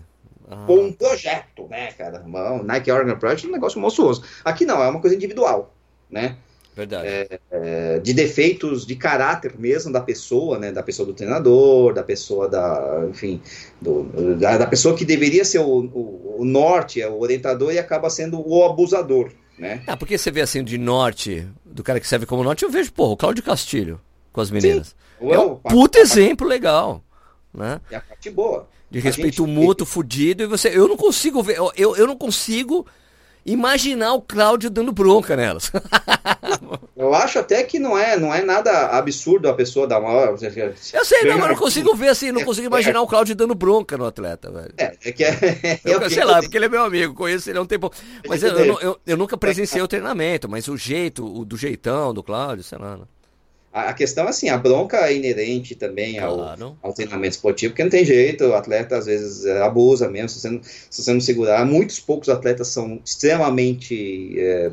Speaker 2: ah. um projeto, né, cara? O Nike Organ Project é um negócio monstruoso. Aqui não, é uma coisa individual, né?
Speaker 1: Verdade. É,
Speaker 2: é, de defeitos de caráter mesmo da pessoa, né? Da pessoa do treinador, da pessoa da, enfim, do, da, da, pessoa que deveria ser o, o, o, norte, é o orientador e acaba sendo o abusador, né?
Speaker 1: Ah, porque você vê assim de norte, do cara que serve como norte, eu vejo, porra, o Cláudio Castilho com as meninas. Sim. É um puta exemplo legal, né?
Speaker 2: É a parte boa.
Speaker 1: De respeito mútuo, fudido, e você, eu não consigo ver, eu, eu não consigo imaginar o Cláudio dando bronca nelas.
Speaker 2: eu acho até que não é, não é nada absurdo a pessoa dar uma. Eu
Speaker 1: sei, não, mas não consigo ver assim, não consigo imaginar o Cláudio dando bronca no atleta, velho.
Speaker 2: É, é que é.
Speaker 1: é eu, sei lá, porque ele é meu amigo, conheço ele há um tempo. Mas eu, eu, eu, eu nunca presenciei o treinamento, mas o jeito, o do jeitão do Cláudio, sei lá. Né?
Speaker 2: A, questão é assim, a bronca é inerente também ao, claro. ao treinamento esportivo, porque não tem jeito, o atleta às vezes é, abusa mesmo, se você, não, se você não segurar. Muitos poucos atletas são extremamente é,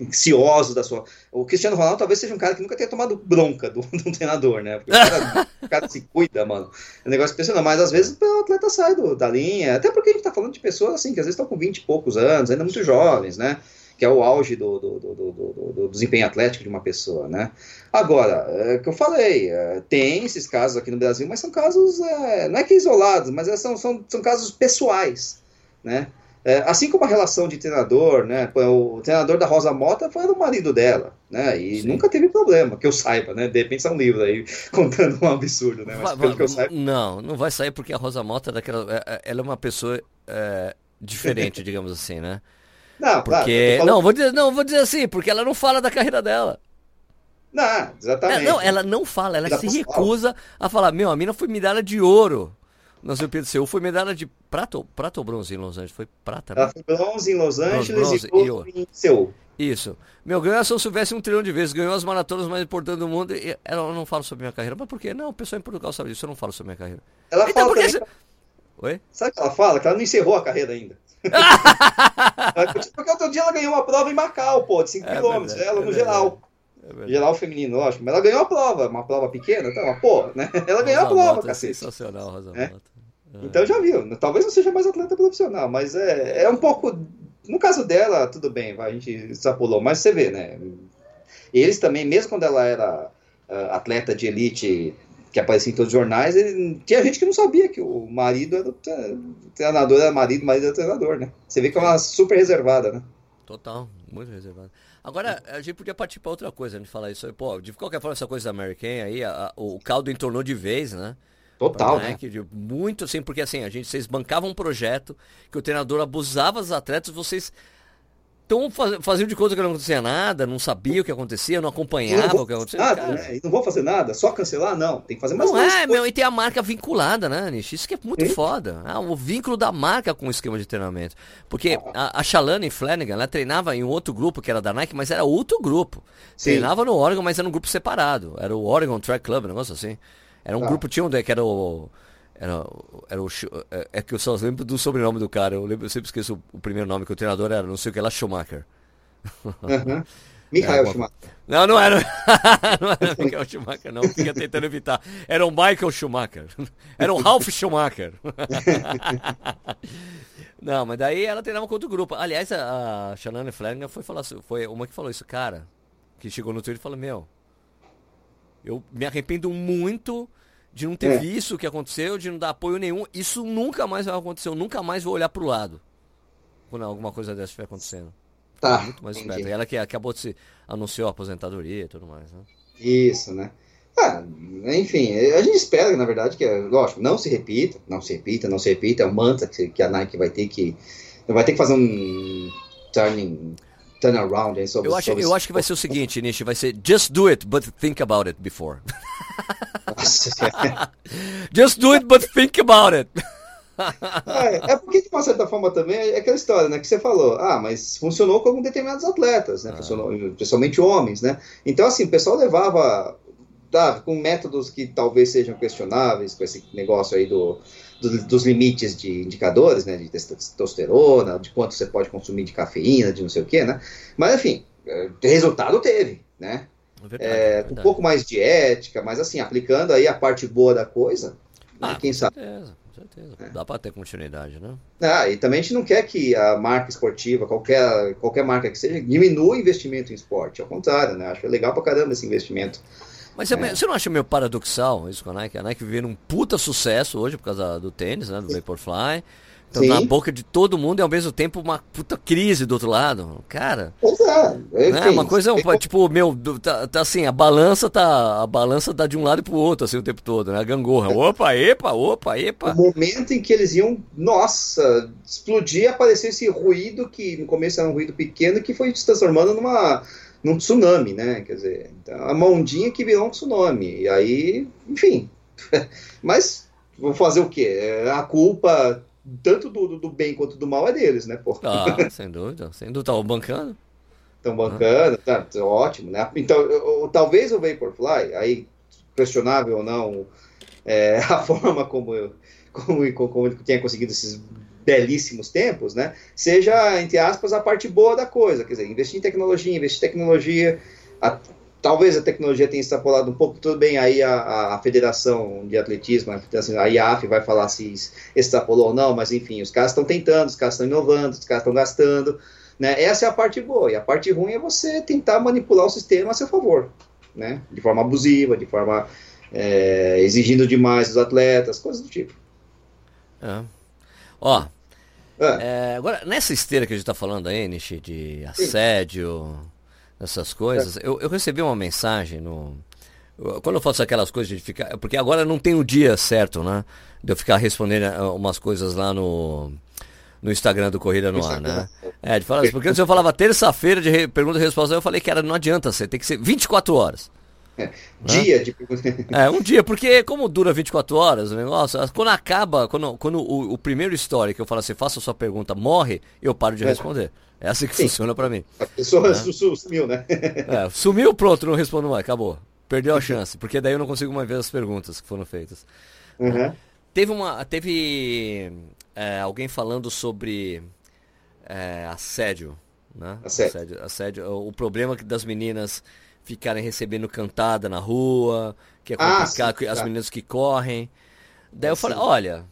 Speaker 2: ansiosos da sua. O Cristiano Ronaldo talvez seja um cara que nunca tenha tomado bronca do, do treinador, né? Porque o cara, o cara, se cuida, mano. É um negócio impressionante, mas às vezes o atleta sai do, da linha, até porque a gente tá falando de pessoas assim, que às vezes estão com 20 e poucos anos, ainda muito jovens, né? Que é o auge do, do, do, do, desempenho atlético de uma pessoa, né? Agora, é que eu falei, é, tem esses casos aqui no Brasil, mas são casos, é, não é que isolados, mas é, são, são, são casos pessoais, né? É, assim como a relação de treinador, né? O treinador da Rosa Mota foi o marido dela, né? E Sim. nunca teve problema, que eu saiba, né? De repente é um livro aí contando um absurdo, né?
Speaker 1: Mas vai, que eu saiba... Não, não vai sair porque a Rosa Mota é daquela, ela é uma pessoa é, diferente, digamos assim, né? Não, porque claro, não, vou dizer, não, vou dizer assim, porque ela não fala da carreira dela.
Speaker 2: Não, exatamente.
Speaker 1: É, não, ela não fala, ela, se recusa a falar, meu, a mina foi medalha de ouro. Não sei o Pedro Seu foi medalha de prata, prata ou bronze em Los Angeles? Foi prata,
Speaker 2: né? Ela foi bronze em Los Angeles bronze, e ouro em Seul.
Speaker 1: Isso. Meu, ganhou a São Silvestre um trilhão de vezes, ganhou as maratonas mais importantes do mundo. E ela não fala sobre minha carreira. Mas por quê? Não, o pessoal em Portugal sabe disso, eu não falo sobre minha carreira.
Speaker 2: Ela então, fala também... Oi? Sabe o que ela fala? Que ela não encerrou a carreira ainda. Porque outro dia ela ganhou uma prova em Macau, pô, de 5 é km, verdade, ela é no geral. É geral feminino, lógico. Mas ela ganhou a prova, uma prova pequena? Mas, pô, né? Ela ganhou a prova,
Speaker 1: Mota, cacete. Sensacional, Rosa é?
Speaker 2: Então já viu. Talvez não seja mais atleta profissional, mas é, é um pouco. No caso dela, tudo bem, vai, a gente extrapolou, mas você vê, né? Eles também, mesmo quando ela era uh, atleta de elite que aparecia em todos os jornais, ele, tinha gente que não sabia que o marido era o treinador, era marido, marido era treinador, né? Você vê que é uma super reservada, né?
Speaker 1: Total, muito reservada. Agora, a gente podia partir para outra coisa, a gente falar isso. Pô, de qualquer forma, essa coisa da American aí, a, a, o caldo entornou de vez, né?
Speaker 2: Total, né?
Speaker 1: Que, muito assim, porque assim, a gente, vocês bancavam um projeto que o treinador abusava dos atletas, vocês então faziam de conta que não acontecia nada, não sabia o que acontecia, não acompanhava não o que acontecia.
Speaker 2: Nada, né? E não vou fazer nada, só cancelar, não. Tem que fazer mais
Speaker 1: Não é, meu, e tem a marca vinculada, né, Nish? Isso que é muito Sim. foda. Ah, o vínculo da marca com o esquema de treinamento. Porque ah. a, a Shalane Flanagan, ela treinava em outro grupo que era da Nike, mas era outro grupo. Sim. Treinava no Oregon, mas era um grupo separado. Era o Oregon Track Club, um negócio assim. Era um ah. grupo, tinha um que era o era, era o, é, é que eu só lembro do sobrenome do cara. Eu, lembro, eu sempre esqueço o, primeiro nome que o treinador era, não sei o que lá, Schumacher.
Speaker 2: Uhum. Michael é, Schumacher.
Speaker 1: Não, não era. não era Michael Schumacher, não. Fica tentando evitar. Era o Michael Schumacher. Era o Ralph Schumacher. não, mas daí ela treinava com outro grupo. Aliás, a, a Shannon Flanagan foi, falar, foi uma que falou isso, cara. Que chegou no Twitter e falou: Meu, eu me arrependo muito de não ter é. visto o que aconteceu, de não dar apoio nenhum. Isso nunca mais vai acontecer. Eu nunca mais vou olhar pro lado quando alguma coisa dessa estiver acontecendo.
Speaker 2: Tá.
Speaker 1: Muito mais esperto. E ela que acabou de se anunciou a aposentadoria e tudo mais, né?
Speaker 2: Isso, né? Ah, enfim, a gente espera, na verdade, que, lógico, não se repita, não se repita, não se repita, é um mantra que, que a Nike vai ter que. Vai ter que fazer um turning turnaround aí sobre
Speaker 1: eu acho, sobre eu acho que vai ser o seguinte, Nishi, vai ser just do it, but think about it before. just do it, but think about it.
Speaker 2: é, é, porque, de uma certa forma, também é aquela história, né? Que você falou, ah, mas funcionou com determinados atletas, né? Ah. Funcionou, principalmente homens, né? Então, assim, o pessoal levava, tá, com métodos que talvez sejam questionáveis, com esse negócio aí do, do, dos limites de indicadores, né? De testosterona, de quanto você pode consumir de cafeína, de não sei o quê, né? Mas, enfim, é, resultado teve, né? É verdade, é, é um pouco mais de ética, mas assim, aplicando aí a parte boa da coisa, né, ah, quem sabe.
Speaker 1: Certeza certeza. É. Dá para ter continuidade, né?
Speaker 2: Ah, e também a gente não quer que a marca esportiva, qualquer, qualquer marca que seja, diminua o investimento em esporte. Ao contrário, né? Acho legal pra caramba esse investimento.
Speaker 1: Mas é. você não acha meio paradoxal isso com a Nike? A Nike vivendo um puta sucesso hoje por causa do tênis, né? Do Vaporfly. Então, na boca de todo mundo e ao mesmo tempo uma puta crise do outro lado. Cara.
Speaker 2: Pois é.
Speaker 1: É uma coisa, um, tipo, meu, tá, tá, assim, a balança tá. A balança tá de um lado pro outro, assim, o tempo todo, né? A gangorra. Opa, epa, opa, epa.
Speaker 2: O momento em que eles iam, nossa, explodir, apareceu esse ruído que no começo era um ruído pequeno que foi se transformando numa num tsunami, né? Quer dizer, então, uma ondinha que virou um tsunami. E aí, enfim. Mas vou fazer o quê? É, a culpa tanto do, do bem quanto do mal é deles, né, pô?
Speaker 1: Ah, sem dúvida, sem dúvida, estão bancando.
Speaker 2: Estão bancando, ah. tá, ótimo, né? Então, eu, eu, talvez o Vaporfly, aí, questionável ou não, é, a forma como, eu, como, como ele tenha conseguido esses belíssimos tempos, né, seja, entre aspas, a parte boa da coisa, quer dizer, investir em tecnologia, investir em tecnologia, a, Talvez a tecnologia tenha extrapolado um pouco, tudo bem, aí a, a Federação de Atletismo, assim, a IAF vai falar se extrapolou ou não, mas enfim, os caras estão tentando, os caras estão inovando, os caras estão gastando, né? Essa é a parte boa, e a parte ruim é você tentar manipular o sistema a seu favor, né? De forma abusiva, de forma é, exigindo demais dos atletas, coisas do tipo.
Speaker 1: É. Ó, é. É, agora, nessa esteira que a gente está falando aí, Nishi, de assédio... Essas coisas. É. Eu, eu recebi uma mensagem no. Quando eu faço aquelas coisas de ficar. Porque agora não tem o dia certo, né? De eu ficar respondendo eh, umas coisas lá no. No Instagram do Corrida no Ar, né? É, de falar isso. Porque se eu falava terça-feira de pergunta e resposta, eu falei que era, não adianta ser, tem que ser 24 horas.
Speaker 2: É, dia de
Speaker 1: É, um dia, porque como dura 24 horas o negócio, quando acaba, quando, quando o, o primeiro story que eu falo assim, faça a sua pergunta, morre, eu paro de é. responder. É assim que Sim. funciona para mim.
Speaker 2: A pessoa né? sumiu, né?
Speaker 1: É, sumiu, pronto, não respondo mais, acabou. Perdeu a chance, porque daí eu não consigo mais ver as perguntas que foram feitas.
Speaker 2: Uhum.
Speaker 1: Teve uma. Teve é, alguém falando sobre é, assédio. Né?
Speaker 2: Assédio.
Speaker 1: assédio. Assédio. O problema das meninas ficarem recebendo cantada na rua, que é complicado, ah, sim, as tá. meninas que correm. Daí eu falei, olha,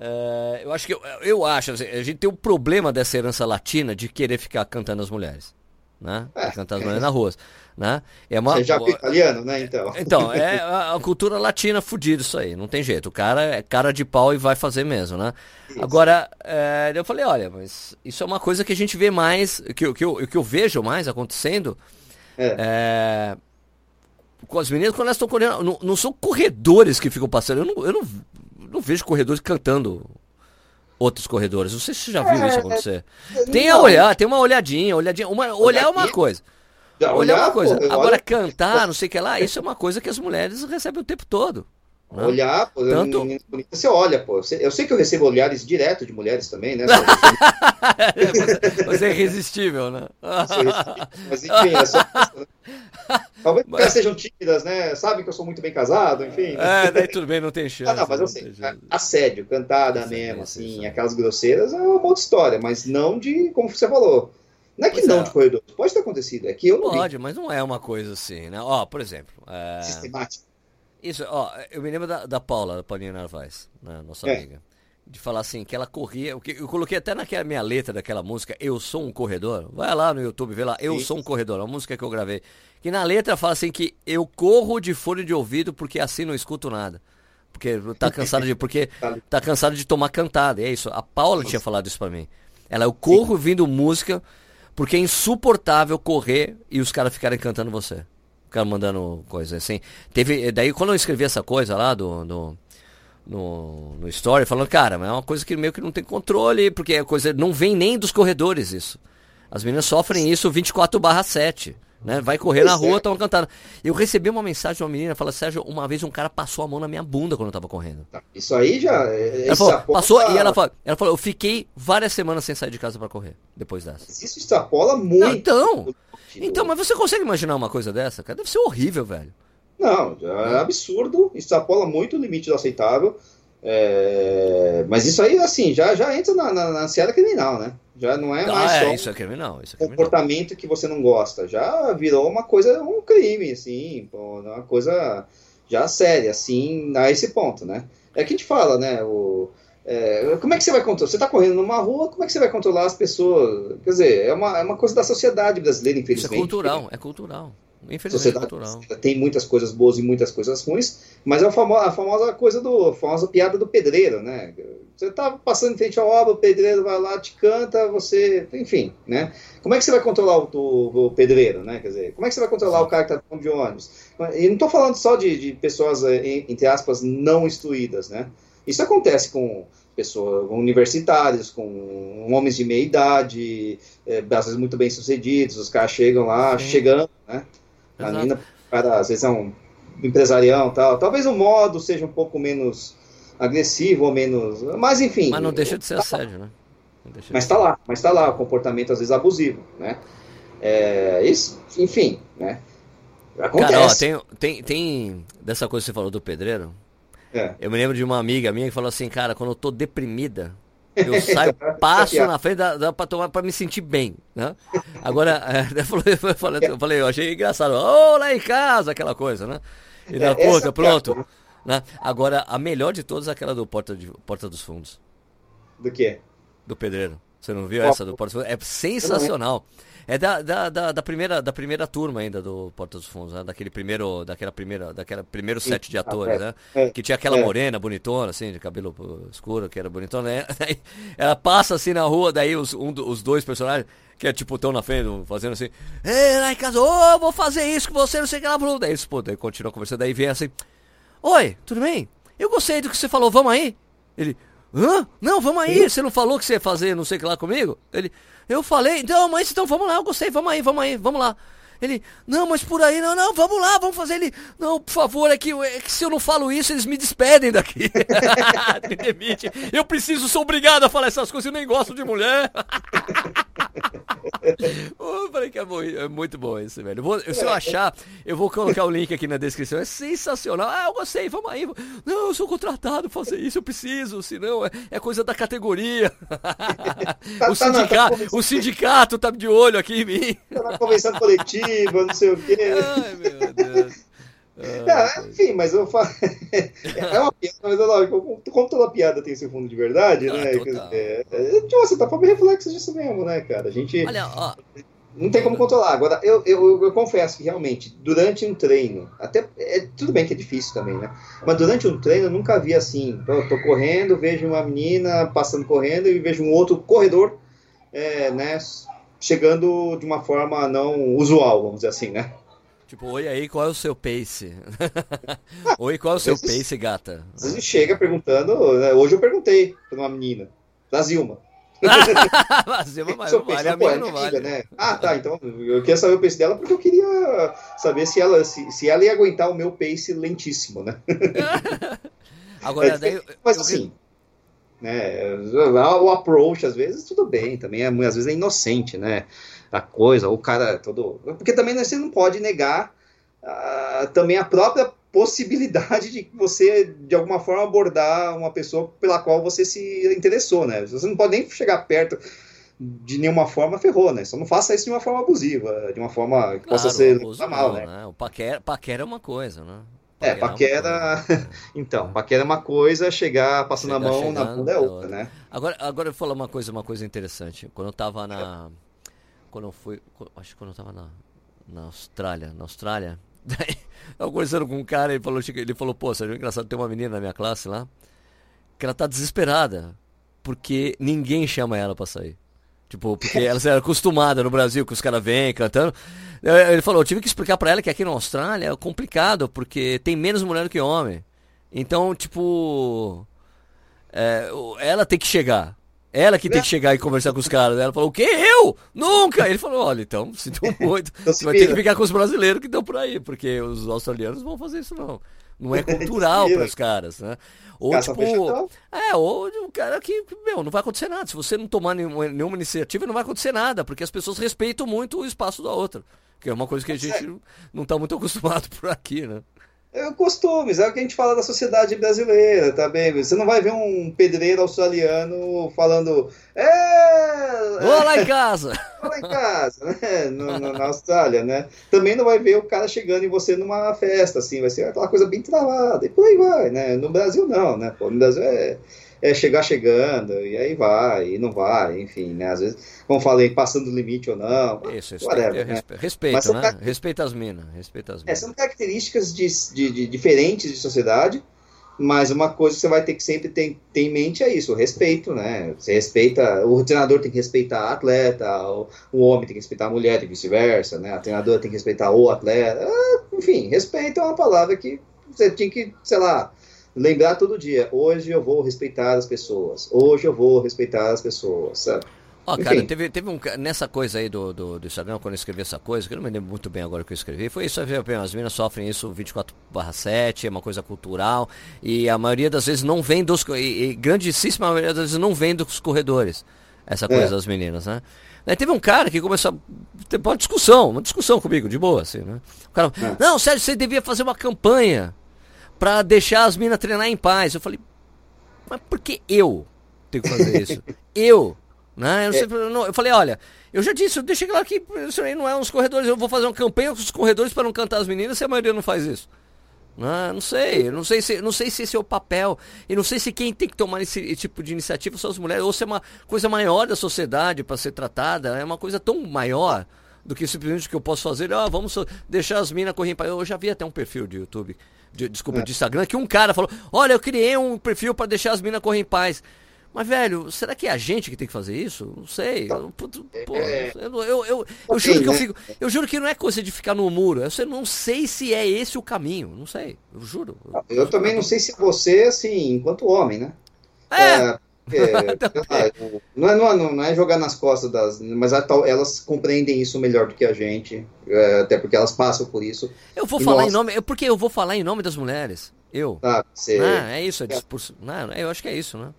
Speaker 1: é, eu acho que eu, eu acho, assim, a gente tem um problema dessa herança latina de querer ficar cantando as mulheres. Né? É, cantar as mulheres na rua. Né? É uma,
Speaker 2: Você já é italiano, né? Então,
Speaker 1: então é a, a, cultura latina fudida isso aí, não tem jeito. O cara é cara de pau e vai fazer mesmo, né? Isso. Agora, é, eu falei, olha, mas isso é uma coisa que a gente vê mais, que, que, eu, que eu vejo mais acontecendo. É. é com as meninas quando elas estão correndo. Não, não, são corredores que ficam passando. Eu não, eu não não vejo corredores cantando outros corredores. Não sei se você já viu é, isso acontecer. É, tem a olhar, tem uma olhadinha, olhadinha. Uma, olhar é uma coisa. Olhar é uma coisa. Agora cantar, não sei o que lá, isso é uma coisa que as mulheres recebem o tempo todo.
Speaker 2: Né? Olhar, pô, Tanto... você olha, pô. Eu sei que eu recebo olhares direto de mulheres também, né?
Speaker 1: você é irresistível, né?
Speaker 2: Mas enfim, é só. Né? Talvez mas... elas sejam tímidas, né? Sabem que eu sou muito bem casado, enfim.
Speaker 1: É, daí tudo bem, não tem chance. Ah,
Speaker 2: não, mas eu sei. Assédio, cantada assédio, mesmo, assim, aquelas grosseiras é uma outra história, mas não de, como você falou. Não é que pois não é. de corredor. Pode ter acontecido, é que eu não
Speaker 1: Pode,
Speaker 2: vi.
Speaker 1: mas não é uma coisa assim, né? Ó, por exemplo. É...
Speaker 2: Sistemática.
Speaker 1: Isso, ó, eu me lembro da, da Paula, da Paulinha Narvaez, né, nossa é. amiga. De falar assim, que ela corria. Eu coloquei até naquela minha letra daquela música, Eu Sou um Corredor. Vai lá no YouTube, vê lá, Eu. Sou um Corredor, a música que eu gravei. Que na letra fala assim que eu corro de fone de ouvido porque assim não escuto nada. Porque tá cansado de. Porque tá cansado de tomar cantada. É isso. A Paula tinha falado isso pra mim. Ela, eu corro Sim. vindo música porque é insuportável correr e os caras ficarem cantando você cara mandando coisa assim. Teve, daí quando eu escrevi essa coisa lá do, do no, no story, falando, cara, é uma coisa que meio que não tem controle, porque a coisa não vem nem dos corredores isso. As meninas sofrem isso 24 barra 7. Né? Vai correr na rua, estão é. cantando. Eu recebi uma mensagem de uma menina, fala, Sérgio, uma vez um cara passou a mão na minha bunda quando eu tava correndo.
Speaker 2: Tá, isso aí já. É,
Speaker 1: ela falou, passou e ela falou, ela falou, eu fiquei várias semanas sem sair de casa para correr depois dessa.
Speaker 2: Isso extrapola muito. Não,
Speaker 1: então, então, mas você consegue imaginar uma coisa dessa? Cara, deve ser horrível, velho.
Speaker 2: Não, é absurdo, extrapola muito o limite do aceitável. É... Mas isso aí, assim, já, já entra na, na, na seara criminal, né? Já não é ah, mais
Speaker 1: é,
Speaker 2: só
Speaker 1: isso é criminal, isso
Speaker 2: é criminal. comportamento que você não gosta. Já virou uma coisa, um crime, assim, pô, uma coisa já séria, assim, a esse ponto, né? É que a gente fala, né? O, é, como é que você vai controlar? Você está correndo numa rua, como é que você vai controlar as pessoas? Quer dizer, é uma, é uma coisa da sociedade brasileira, infelizmente.
Speaker 1: Isso é cultural, é cultural.
Speaker 2: Infelizmente cultural. Tem muitas coisas boas e muitas coisas ruins, mas é a famosa, a famosa coisa do. Famosa piada do pedreiro, né? Você tá passando em frente à obra, o pedreiro vai lá, te canta, você. Enfim, né? Como é que você vai controlar o, o, o pedreiro, né? Quer dizer, como é que você vai controlar o cara que tá falando de ônibus? E não tô falando só de, de pessoas, eh, entre aspas, não instruídas, né? Isso acontece com pessoas universitários, com homens de meia idade, é, às vezes muito bem sucedidos, os caras chegam lá, Sim. chegando, né? A menina, cara, às vezes é um empresarião tal. Talvez o modo seja um pouco menos agressivo ou menos. Mas enfim.
Speaker 1: Mas não deixa de ser assédio, né?
Speaker 2: Mas está lá, mas está lá, o comportamento às vezes abusivo, né? É, isso, enfim, né?
Speaker 1: Acontece. Cara, ó, tem, tem, tem dessa coisa que você falou do pedreiro, é. Eu me lembro de uma amiga minha que falou assim, cara, quando eu tô deprimida, eu saio, passo na frente da, da pra, tomar, pra me sentir bem, né? Agora, eu, falei, eu, falei, eu, falei, eu achei engraçado, ô, oh, lá em casa, aquela coisa, né? E na é, puta, pronto. Né? Agora, a melhor de todas é aquela do Porta, de, Porta dos Fundos.
Speaker 2: Do quê?
Speaker 1: Do Pedreiro. Você não viu essa do Porta dos Fundos? É sensacional. É da, da, da, da, primeira, da primeira turma ainda do Porta dos Fundos, né? Daquele primeiro, daquela primeira, daquela primeiro set de atores, né? É, que tinha aquela é. morena bonitona, assim, de cabelo escuro, que era bonitona, né? ela passa assim na rua, daí os, um, os dois personagens, que é tipo, tão na frente, fazendo assim, Ei, lá em casa, ô, oh, vou fazer isso com você, não sei o que lá, Bruno. Daí, pô, daí continua conversando, daí vem assim, Oi, tudo bem? Eu gostei do que você falou, vamos aí? Ele, hã? Não, vamos aí, você não falou que você ia fazer não sei o que lá comigo? Ele, eu falei, então, mas então vamos lá, eu gostei, vamos aí, vamos aí, vamos lá. Ele, não, mas por aí, não, não, vamos lá, vamos fazer ele. Não, por favor, é que, é que se eu não falo isso, eles me despedem daqui. me demite. Eu preciso, sou obrigado a falar essas coisas, eu nem gosto de mulher. eu falei que é, bom, é, muito bom isso, velho. Vou, se eu achar, eu vou colocar o link aqui na descrição. É sensacional. Ah, eu gostei, vamos aí. Não, eu sou contratado pra fazer isso, eu preciso, senão é, é coisa da categoria. Tá, o, tá, sindicato, tá, o sindicato tá de olho aqui em mim.
Speaker 2: Tá na convenção coletiva, não sei o quê. Ai, meu Deus. Ah, é, enfim, mas eu falo. é uma piada, mas lógico, como toda piada tem seu fundo de verdade, ah, né? É, é, de uma certa forma, é reflexo disso mesmo, né, cara? A gente. Olha, ó. Não tem como controlar. Agora, eu, eu, eu, confesso que realmente, durante um treino, até. É, tudo bem que é difícil também, né? Mas durante um treino eu nunca vi assim. Eu tô correndo, vejo uma menina passando correndo e vejo um outro corredor, é, né? Chegando de uma forma não usual, vamos dizer assim, né?
Speaker 1: Tipo, oi aí, qual é o seu pace? oi, qual é o seu pace, gata?
Speaker 2: Às vezes chega perguntando, né? hoje eu perguntei pra uma menina, da Zilma.
Speaker 1: Zilma, mas não vale, a minha não vale.
Speaker 2: Né? Ah, tá, então eu queria saber o pace dela porque eu queria saber se ela, se, se ela ia aguentar o meu pace lentíssimo, né? Agora, daí... Mas assim... Né, o approach, às vezes, tudo bem, também é, às vezes é inocente, né? a coisa, o cara todo. Porque também né, você não pode negar uh, também a própria possibilidade de você, de alguma forma, abordar uma pessoa pela qual você se interessou, né? Você não pode nem chegar perto de nenhuma forma, ferrou, né? Só não faça isso de uma forma abusiva, de uma forma que claro, possa ser mal, né? né?
Speaker 1: O paquera, paquera é uma coisa, né?
Speaker 2: É, paquera. Paquera... então, paquera é uma coisa, chegar passando chegar a mão chegando, na bunda é outra, né?
Speaker 1: Agora, agora eu vou falar uma coisa, uma coisa interessante. Quando eu tava na. É quando eu fui, acho que quando eu tava na, na Austrália, na Austrália, daí, eu conversando com um cara, ele falou, ele falou, pô, é engraçado, tem uma menina na minha classe lá, que ela tá desesperada, porque ninguém chama ela para sair. Tipo, porque ela era acostumada no Brasil, que os caras vêm cantando. Ele falou, eu tive que explicar para ela que aqui na Austrália é complicado, porque tem menos mulher do que homem. Então, tipo, é, ela tem que chegar. Ela que tem que chegar e conversar com os caras. Ela falou, o quê? Eu? Nunca! Ele falou, olha, então, sinto muito. Você vai ter que ficar com os brasileiros que estão por aí, porque os australianos não vão fazer isso, não. Não é cultural para os caras, né? Ou tipo. É, ou um cara que, meu, não vai acontecer nada. Se você não tomar nenhuma, nenhuma iniciativa, não vai acontecer nada, porque as pessoas respeitam muito o espaço da outra. Que é uma coisa que a gente não está muito acostumado por aqui, né?
Speaker 2: É costumes, é o que a gente fala da sociedade brasileira, tá bem? Você não vai ver um pedreiro australiano falando. É.
Speaker 1: Vou lá em casa!
Speaker 2: lá em casa, né? No, no, na Austrália, né? Também não vai ver o cara chegando em você numa festa, assim, vai ser aquela coisa bem travada, e por aí vai, né? No Brasil não, né? Pô, no Brasil é, é chegar chegando, e aí vai, e não vai, enfim, né? Às vezes, como falei, passando o limite ou não.
Speaker 1: Isso, isso whatever, né? Respeita, né? Car... Respeita as minas, respeita as minas.
Speaker 2: É, são características de, de, de, diferentes de sociedade, mas uma coisa que você vai ter que sempre ter, ter, em mente é isso, o respeito, né? Você respeita, o treinador tem que respeitar a atleta, o, o homem tem que respeitar a mulher e vice-versa, né? A treinadora tem que respeitar o atleta. Ah, enfim, respeito é uma palavra que você tinha que, sei lá, lembrar todo dia. Hoje eu vou respeitar as pessoas. Hoje eu vou respeitar as pessoas, sabe?
Speaker 1: Ó, oh, cara, teve, teve um. Nessa coisa aí do, do, do, Instagram, quando eu escrevi essa coisa, que eu não me lembro muito bem agora o que eu escrevi, foi isso, as meninas sofrem isso 24/7, é uma coisa cultural, e a maioria das vezes não vem dos. E, e grandíssima maioria das vezes não vem dos corredores, essa coisa é. das meninas, né? Aí teve um cara que começou a ter uma discussão, uma discussão comigo, de boa, assim, né? O cara, é. não, Sérgio, você devia fazer uma campanha para deixar as minas treinar em paz. Eu falei, mas por que eu tenho que fazer isso? eu né? Eu, é. sempre, não, eu, falei, olha, eu já disse, eu deixei claro que isso aí não é uns corredores, eu vou fazer uma campanha com os corredores para não cantar as meninas se a maioria não faz isso. Não, não sei, não sei se, não sei se esse é o papel, e não sei se quem tem que tomar esse tipo de iniciativa são as mulheres, ou se é uma coisa maior da sociedade para ser tratada, é uma coisa tão maior do que simplesmente o que eu posso fazer, ah, vamos deixar as minas correrem para Eu já vi até um perfil de YouTube, de, desculpa, é. de Instagram, que um cara falou, olha, eu criei um perfil para deixar as minas correr em paz. Mas, velho, será que é a gente que tem que fazer isso? Não sei. Tá. Pô, é... eu, eu, eu, eu, juro que eu né? fico. Eu juro que não é coisa de ficar no muro. Eu não sei se é esse o caminho. Não sei. Eu juro.
Speaker 2: Eu também não sei se você, assim, enquanto homem, né? É. É, é, não, é, não, não, é jogar nas costas das. Mas elas compreendem isso melhor do que a gente. É, até porque elas passam por isso.
Speaker 1: Eu vou falar nós... em nome. Porque eu vou falar em nome das mulheres. Eu.
Speaker 2: Ah, você...
Speaker 1: ah é isso. É discurso. Não, eu acho que é isso, né?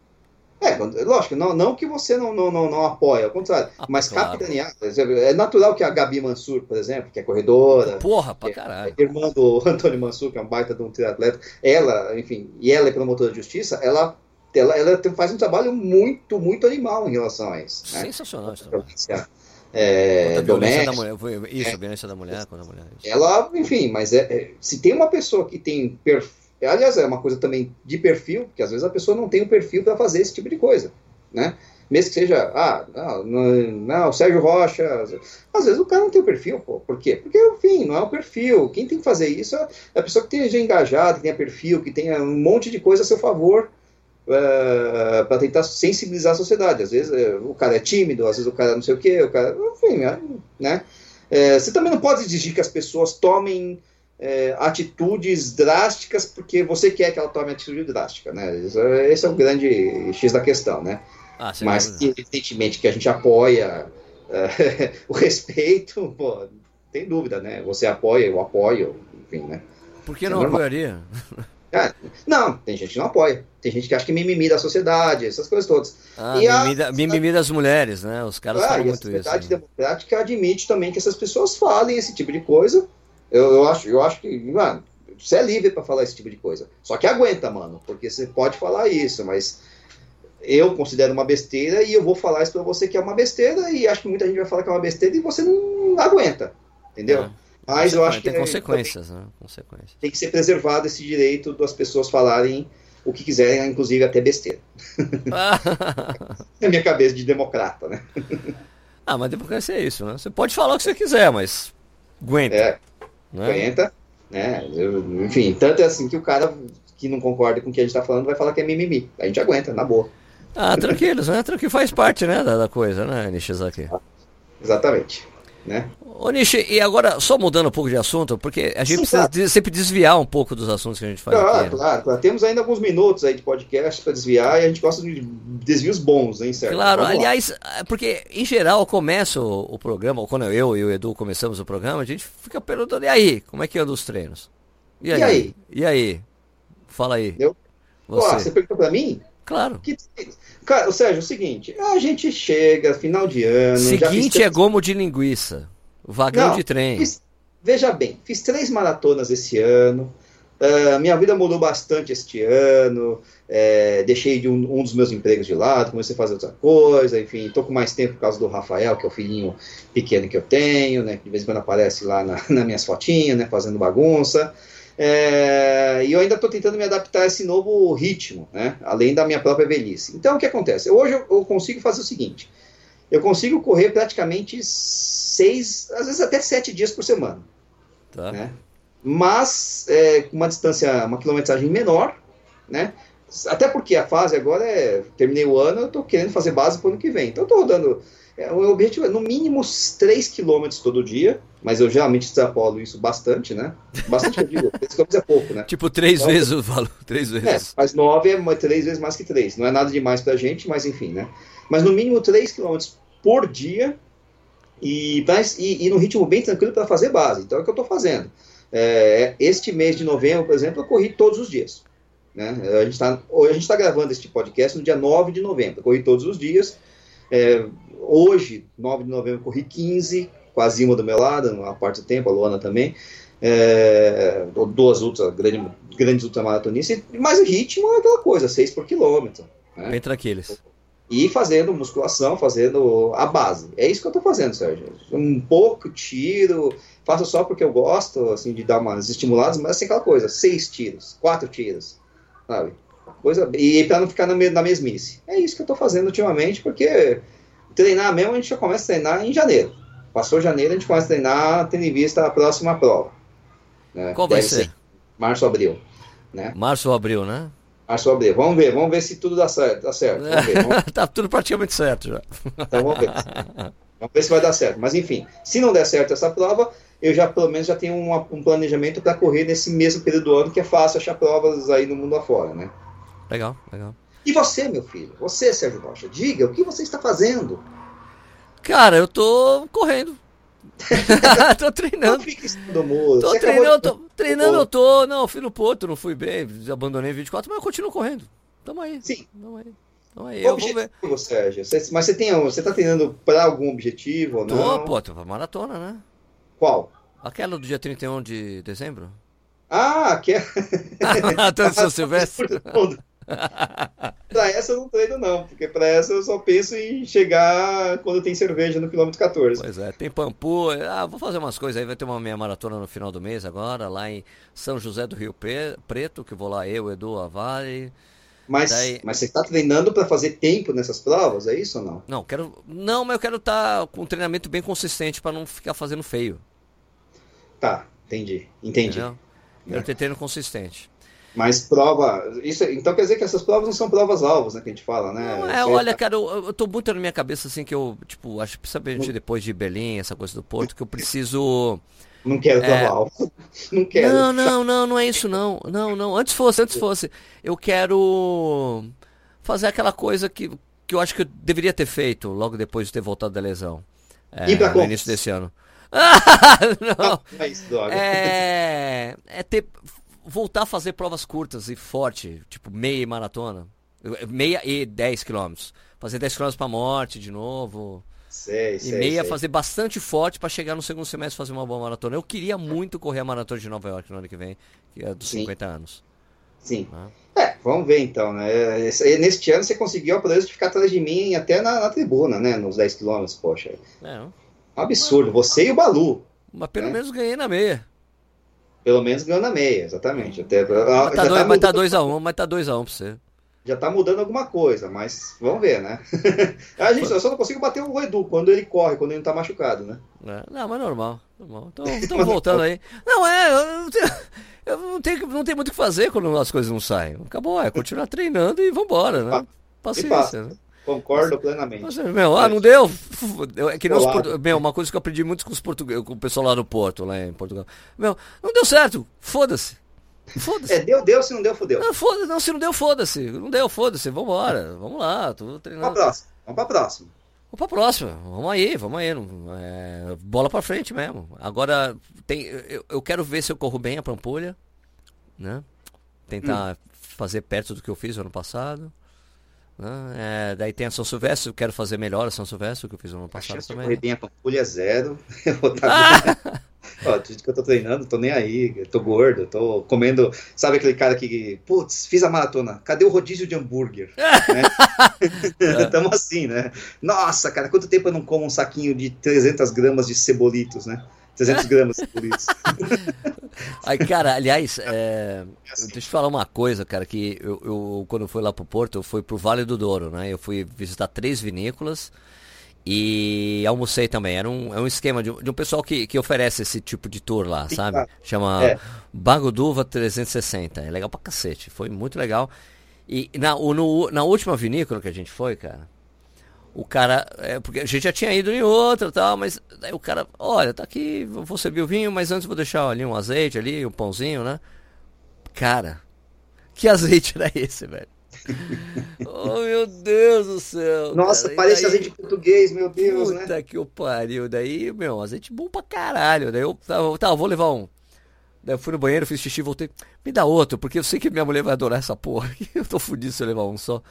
Speaker 2: É, lógico, não, não que você não, não, não, não apoia, ao contrário, ah, mas claro. capitanear, é natural que a Gabi Mansur, por exemplo, que é corredora,
Speaker 1: porra, pra é caralho.
Speaker 2: É irmã do Antônio Mansur, que é um baita de um triatleta, ela, enfim, e ela é promotora de justiça, ela, ela, ela faz um trabalho muito, muito animal em relação a isso.
Speaker 1: Né? Sensacional isso.
Speaker 2: É,
Speaker 1: doméstica, da mulher, isso, é, a violência da mulher contra a mulher. Isso.
Speaker 2: Ela, enfim, mas é, é, se tem uma pessoa que tem perfil Aliás, é uma coisa também de perfil, porque às vezes a pessoa não tem o perfil para fazer esse tipo de coisa, né? Mesmo que seja, ah, não, não, Sérgio Rocha, às vezes o cara não tem o perfil, pô. Por quê? Porque, enfim, não é o perfil. Quem tem que fazer isso é a pessoa que esteja engajada, que tenha perfil, que tenha um monte de coisa a seu favor uh, eh, para tentar sensibilizar a sociedade. Às vezes uh, o cara é tímido, às vezes o cara não sei o quê, o cara, enfim, né? Uh, você também não pode exigir que as pessoas tomem é, atitudes drásticas porque você quer que ela tome atitude drástica, né? Esse é o grande X da questão, né? Ah, Mas que, evidentemente que a gente apoia é, o respeito, pô, tem dúvida, né? Você apoia, eu apoio, enfim, né?
Speaker 1: Por que não é apoiaria?
Speaker 2: É, não, tem gente que não apoia. Tem gente que acha que mimimi da sociedade, essas coisas todas.
Speaker 1: Ah, e mimimi, a, mimimi das mulheres, né? Os caras ah, falam muito isso. A sociedade
Speaker 2: né? democrática admite também que essas pessoas falem esse tipo de coisa eu, eu, acho, eu acho que, mano, você é livre para falar esse tipo de coisa. Só que aguenta, mano, porque você pode falar isso, mas eu considero uma besteira e eu vou falar isso para você que é uma besteira e acho que muita gente vai falar que é uma besteira e você não aguenta, entendeu? É.
Speaker 1: Mas eu acho que tem consequências, né? Consequências.
Speaker 2: Tem que ser preservado esse direito das pessoas falarem o que quiserem, inclusive até besteira. é minha cabeça de democrata, né?
Speaker 1: ah, mas democracia é isso, né? Você pode falar o que você quiser, mas aguenta.
Speaker 2: É. Né? né? Eu, enfim, tanto é assim que o cara que não concorda com o que a gente está falando vai falar que é mimimi. A gente aguenta, na boa.
Speaker 1: Ah, tranquilo, né? Tranquilo faz parte, né, da, da coisa, né, Nishizaki?
Speaker 2: Exatamente né?
Speaker 1: Ô Nishi, e agora, só mudando um pouco de assunto, porque a gente Sim, precisa claro. sempre desviar um pouco dos assuntos que a gente faz
Speaker 2: claro,
Speaker 1: aqui.
Speaker 2: Né? Claro, claro. Temos ainda alguns minutos aí de podcast para desviar e a gente gosta de desvios bons, hein, certo?
Speaker 1: Claro, Vamos aliás, lá. porque em geral começa o, o, programa, ou quando eu e o Edu começamos o programa, a gente fica perguntando, e aí, como é que anda os treinos?
Speaker 2: E aí? E aí?
Speaker 1: E aí? Fala aí.
Speaker 2: Eu? Você, Pô, você perguntou para mim?
Speaker 1: Claro. Que...
Speaker 2: Cara, Sérgio, é o seguinte, a gente chega, final de ano...
Speaker 1: Seguinte é gomo de linguiça. Vagão Não, de trem.
Speaker 2: Fiz, veja bem, fiz três maratonas esse ano. Uh, minha vida mudou bastante este ano. É, deixei de um, um, dos meus empregos de lado, comecei a fazer outra coisa. Enfim, estou com mais tempo por causa do Rafael, que é o filhinho pequeno que eu tenho, né? Que de vez em quando aparece lá na, nas minhas fotinhas, né? Fazendo bagunça. É, e eu ainda estou tentando me adaptar a esse novo ritmo, né? Além da minha própria velhice. Então, o que acontece? Hoje eu, eu consigo fazer o seguinte: eu consigo correr praticamente seis, às vezes até sete dias por semana. Tá. Né? Mas é, com uma distância, uma quilometragem menor, né? Até porque a fase agora é. Terminei o ano, eu estou querendo fazer base para o ano que vem. Então eu estou rodando. É, o objetivo é no mínimo 3 km todo dia, mas eu geralmente extrapolo isso bastante, né? Bastante eu digo, 3 km é pouco, né?
Speaker 1: Tipo, três então, vezes o valor, três vezes.
Speaker 2: É, mas 9 é três vezes mais que 3. Não é nada demais pra gente, mas enfim, né? Mas no mínimo 3 km por dia e, e, e no ritmo bem tranquilo para fazer base. Então é o que eu estou fazendo. É, este mês de novembro, por exemplo, eu corri todos os dias. Né? A gente está tá gravando este podcast no dia 9 de novembro. Corri todos os dias. É, hoje, 9 de novembro, corri 15, com a Zima do meu lado, uma parte do tempo, a Luana também. É, duas ultra, grande, grandes ultramaratonistas, mas o ritmo é aquela coisa, 6 por quilômetro.
Speaker 1: Né? Entre aqueles.
Speaker 2: E fazendo musculação, fazendo a base. É isso que eu estou fazendo, Sérgio. Um pouco tiro, faço só porque eu gosto, assim, de dar umas estimuladas, mas assim, aquela coisa, seis tiros, quatro tiros, sabe? Coisa, e para não ficar na, na mesmice. É isso que eu estou fazendo ultimamente, porque treinar mesmo a gente já começa a treinar em janeiro. Passou janeiro, a gente começa a treinar tendo em vista a próxima prova.
Speaker 1: Né? Qual vai ser? ser?
Speaker 2: Março, abril.
Speaker 1: Né? Março ou abril, né?
Speaker 2: Março ou abril. Vamos ver, vamos ver se tudo dá certo. Dá certo. Vamos ver, vamos...
Speaker 1: tá tudo praticamente certo já.
Speaker 2: Então vamos ver. Vamos ver se vai dar certo. Mas enfim, se não der certo essa prova, eu já pelo menos já tenho um, um planejamento para correr nesse mesmo período do ano, que é fácil achar provas aí no mundo afora, né?
Speaker 1: Legal, legal.
Speaker 2: E você, meu filho? Você, Sérgio Rocha, diga, o que você está fazendo?
Speaker 1: Cara, eu tô correndo. tô treinando. Não fica em muro. Tô treinando, eu tô, treinando eu tô. Não, fui no Porto, não fui bem, abandonei 24, mas eu continuo correndo. Tamo aí.
Speaker 2: Sim.
Speaker 1: Tamo aí.
Speaker 2: Tamo aí. eu vou ver. Sérgio? Você, mas você tem, você tá treinando para algum objetivo ou não?
Speaker 1: Tô, pô, tô pra maratona, né?
Speaker 2: Qual?
Speaker 1: Aquela do dia 31 de dezembro?
Speaker 2: Ah, aquela.
Speaker 1: De São Silvestre?
Speaker 2: pra essa eu não treino, não, porque pra essa eu só penso em chegar quando tem cerveja no quilômetro 14.
Speaker 1: Pois é, tem Pampu. Ah, vou fazer umas coisas aí, vai ter uma meia maratona no final do mês agora, lá em São José do Rio Preto, que vou lá eu, Edu, Avale.
Speaker 2: Mas, Daí... mas você está treinando para fazer tempo nessas provas, é isso ou não?
Speaker 1: Não, quero. Não, mas eu quero estar tá com um treinamento bem consistente para não ficar fazendo feio.
Speaker 2: Tá, entendi. Entendi.
Speaker 1: Entendeu? Ter treino consistente.
Speaker 2: Mas prova. Isso, então quer dizer que essas provas não são provas alvos, né? Que a gente fala, né?
Speaker 1: Não, é, olha, cara, eu, eu tô muito na minha cabeça assim que eu, tipo, acho que principalmente depois de Berlim, essa coisa do Porto, que eu preciso.
Speaker 2: Não quero é... alvo. Não quero.
Speaker 1: Não, não, não, não é isso não. Não, não. Antes fosse, antes fosse. Eu quero fazer aquela coisa que, que eu acho que eu deveria ter feito logo depois de ter voltado da lesão. É, no início desse ano. não. É, é ter voltar a fazer provas curtas e forte, tipo meia e maratona. Meia e 10 quilômetros. Fazer 10 quilômetros pra morte de novo.
Speaker 2: Sei,
Speaker 1: e
Speaker 2: sei,
Speaker 1: meia
Speaker 2: sei.
Speaker 1: fazer bastante forte para chegar no segundo semestre fazer uma boa maratona. Eu queria muito correr a maratona de Nova York no ano que vem, que é dos Sim. 50 anos.
Speaker 2: Sim. Ah. É, vamos ver então, né? Neste ano você conseguiu a proeza de ficar atrás de mim até na, na tribuna, né? Nos 10 quilômetros, poxa. É. Absurdo. Você e o Balu.
Speaker 1: Mas pelo né? menos ganhei na meia.
Speaker 2: Pelo menos ganhou na meia, exatamente. Até,
Speaker 1: mas tá 2x1, tá 2x1 um, mas tá 2x1 um pra você.
Speaker 2: Já tá mudando alguma coisa, mas vamos ver, né? a gente, eu só não consigo bater o Edu quando ele corre, quando ele não tá machucado, né?
Speaker 1: É, não, mas normal. normal. Então, estamos voltando aí. Não, é, eu não, tenho, eu não, tenho, não tenho muito o que fazer quando as coisas não saem. Acabou, é continuar treinando e vambora, né? Paciência, né?
Speaker 2: Concordo mas, plenamente. Mas,
Speaker 1: meu, ah, não deu. É que os, meu, uma coisa que eu aprendi muito com, os portugueses, com o pessoal lá no Porto, lá em Portugal. Meu, não deu certo. Foda-se.
Speaker 2: Foda-se. É, deu, deu, se não deu, fodeu.
Speaker 1: Não, foda não, se não deu, foda-se. Não deu, foda-se. Vambora. Vamos lá, tô treinando.
Speaker 2: Vamos pra próxima. Vamos pra próxima.
Speaker 1: Vamos pra próxima. Vamos aí, vamos aí. É, bola pra frente mesmo. Agora, tem, eu, eu, quero ver se eu corro bem a Pampulha. Né? Tentar hum. fazer perto do que eu fiz no ano passado. É, daí tem a São Silvestre, eu quero fazer melhor a São Silvestre, que eu fiz no ano passado também.
Speaker 2: Correr bem a Pampulha zero. ah! Ó, que eu tô treinando, tô nem aí, tô gordo, tô comendo. Sabe aquele cara que, putz, fiz a maratona, cadê o rodízio de hambúrguer? né? Tamo assim, né? Nossa, cara, quanto tempo eu não como um saquinho de 300 gramas de cebolitos, né? 300 gramas por isso.
Speaker 1: Aí, cara, aliás, é, assim. deixa eu falar uma coisa, cara, que eu, eu, quando eu fui lá pro Porto, eu fui pro Vale do Douro, né? Eu fui visitar três vinícolas e almocei também. Era um, é um esquema de, de um pessoal que, que oferece esse tipo de tour lá, sabe? Chama é. Bagoduva 360. É legal pra cacete. Foi muito legal. E na, no, na última vinícola que a gente foi, cara, o cara, é, porque a gente já tinha ido em outra tal, mas aí o cara, olha, tá aqui, vou servir o vinho, mas antes vou deixar ali um azeite ali, um pãozinho, né? Cara, que azeite era esse, velho? oh, meu Deus do céu.
Speaker 2: Nossa, cara. parece daí, azeite português, meu Deus,
Speaker 1: puta né? que o pariu. Daí, meu, azeite bom pra caralho. Daí eu, tá, tá vou levar um. Daí eu fui no banheiro, fiz xixi, voltei. Me dá outro, porque eu sei que minha mulher vai adorar essa porra. Eu tô fudido se eu levar um só.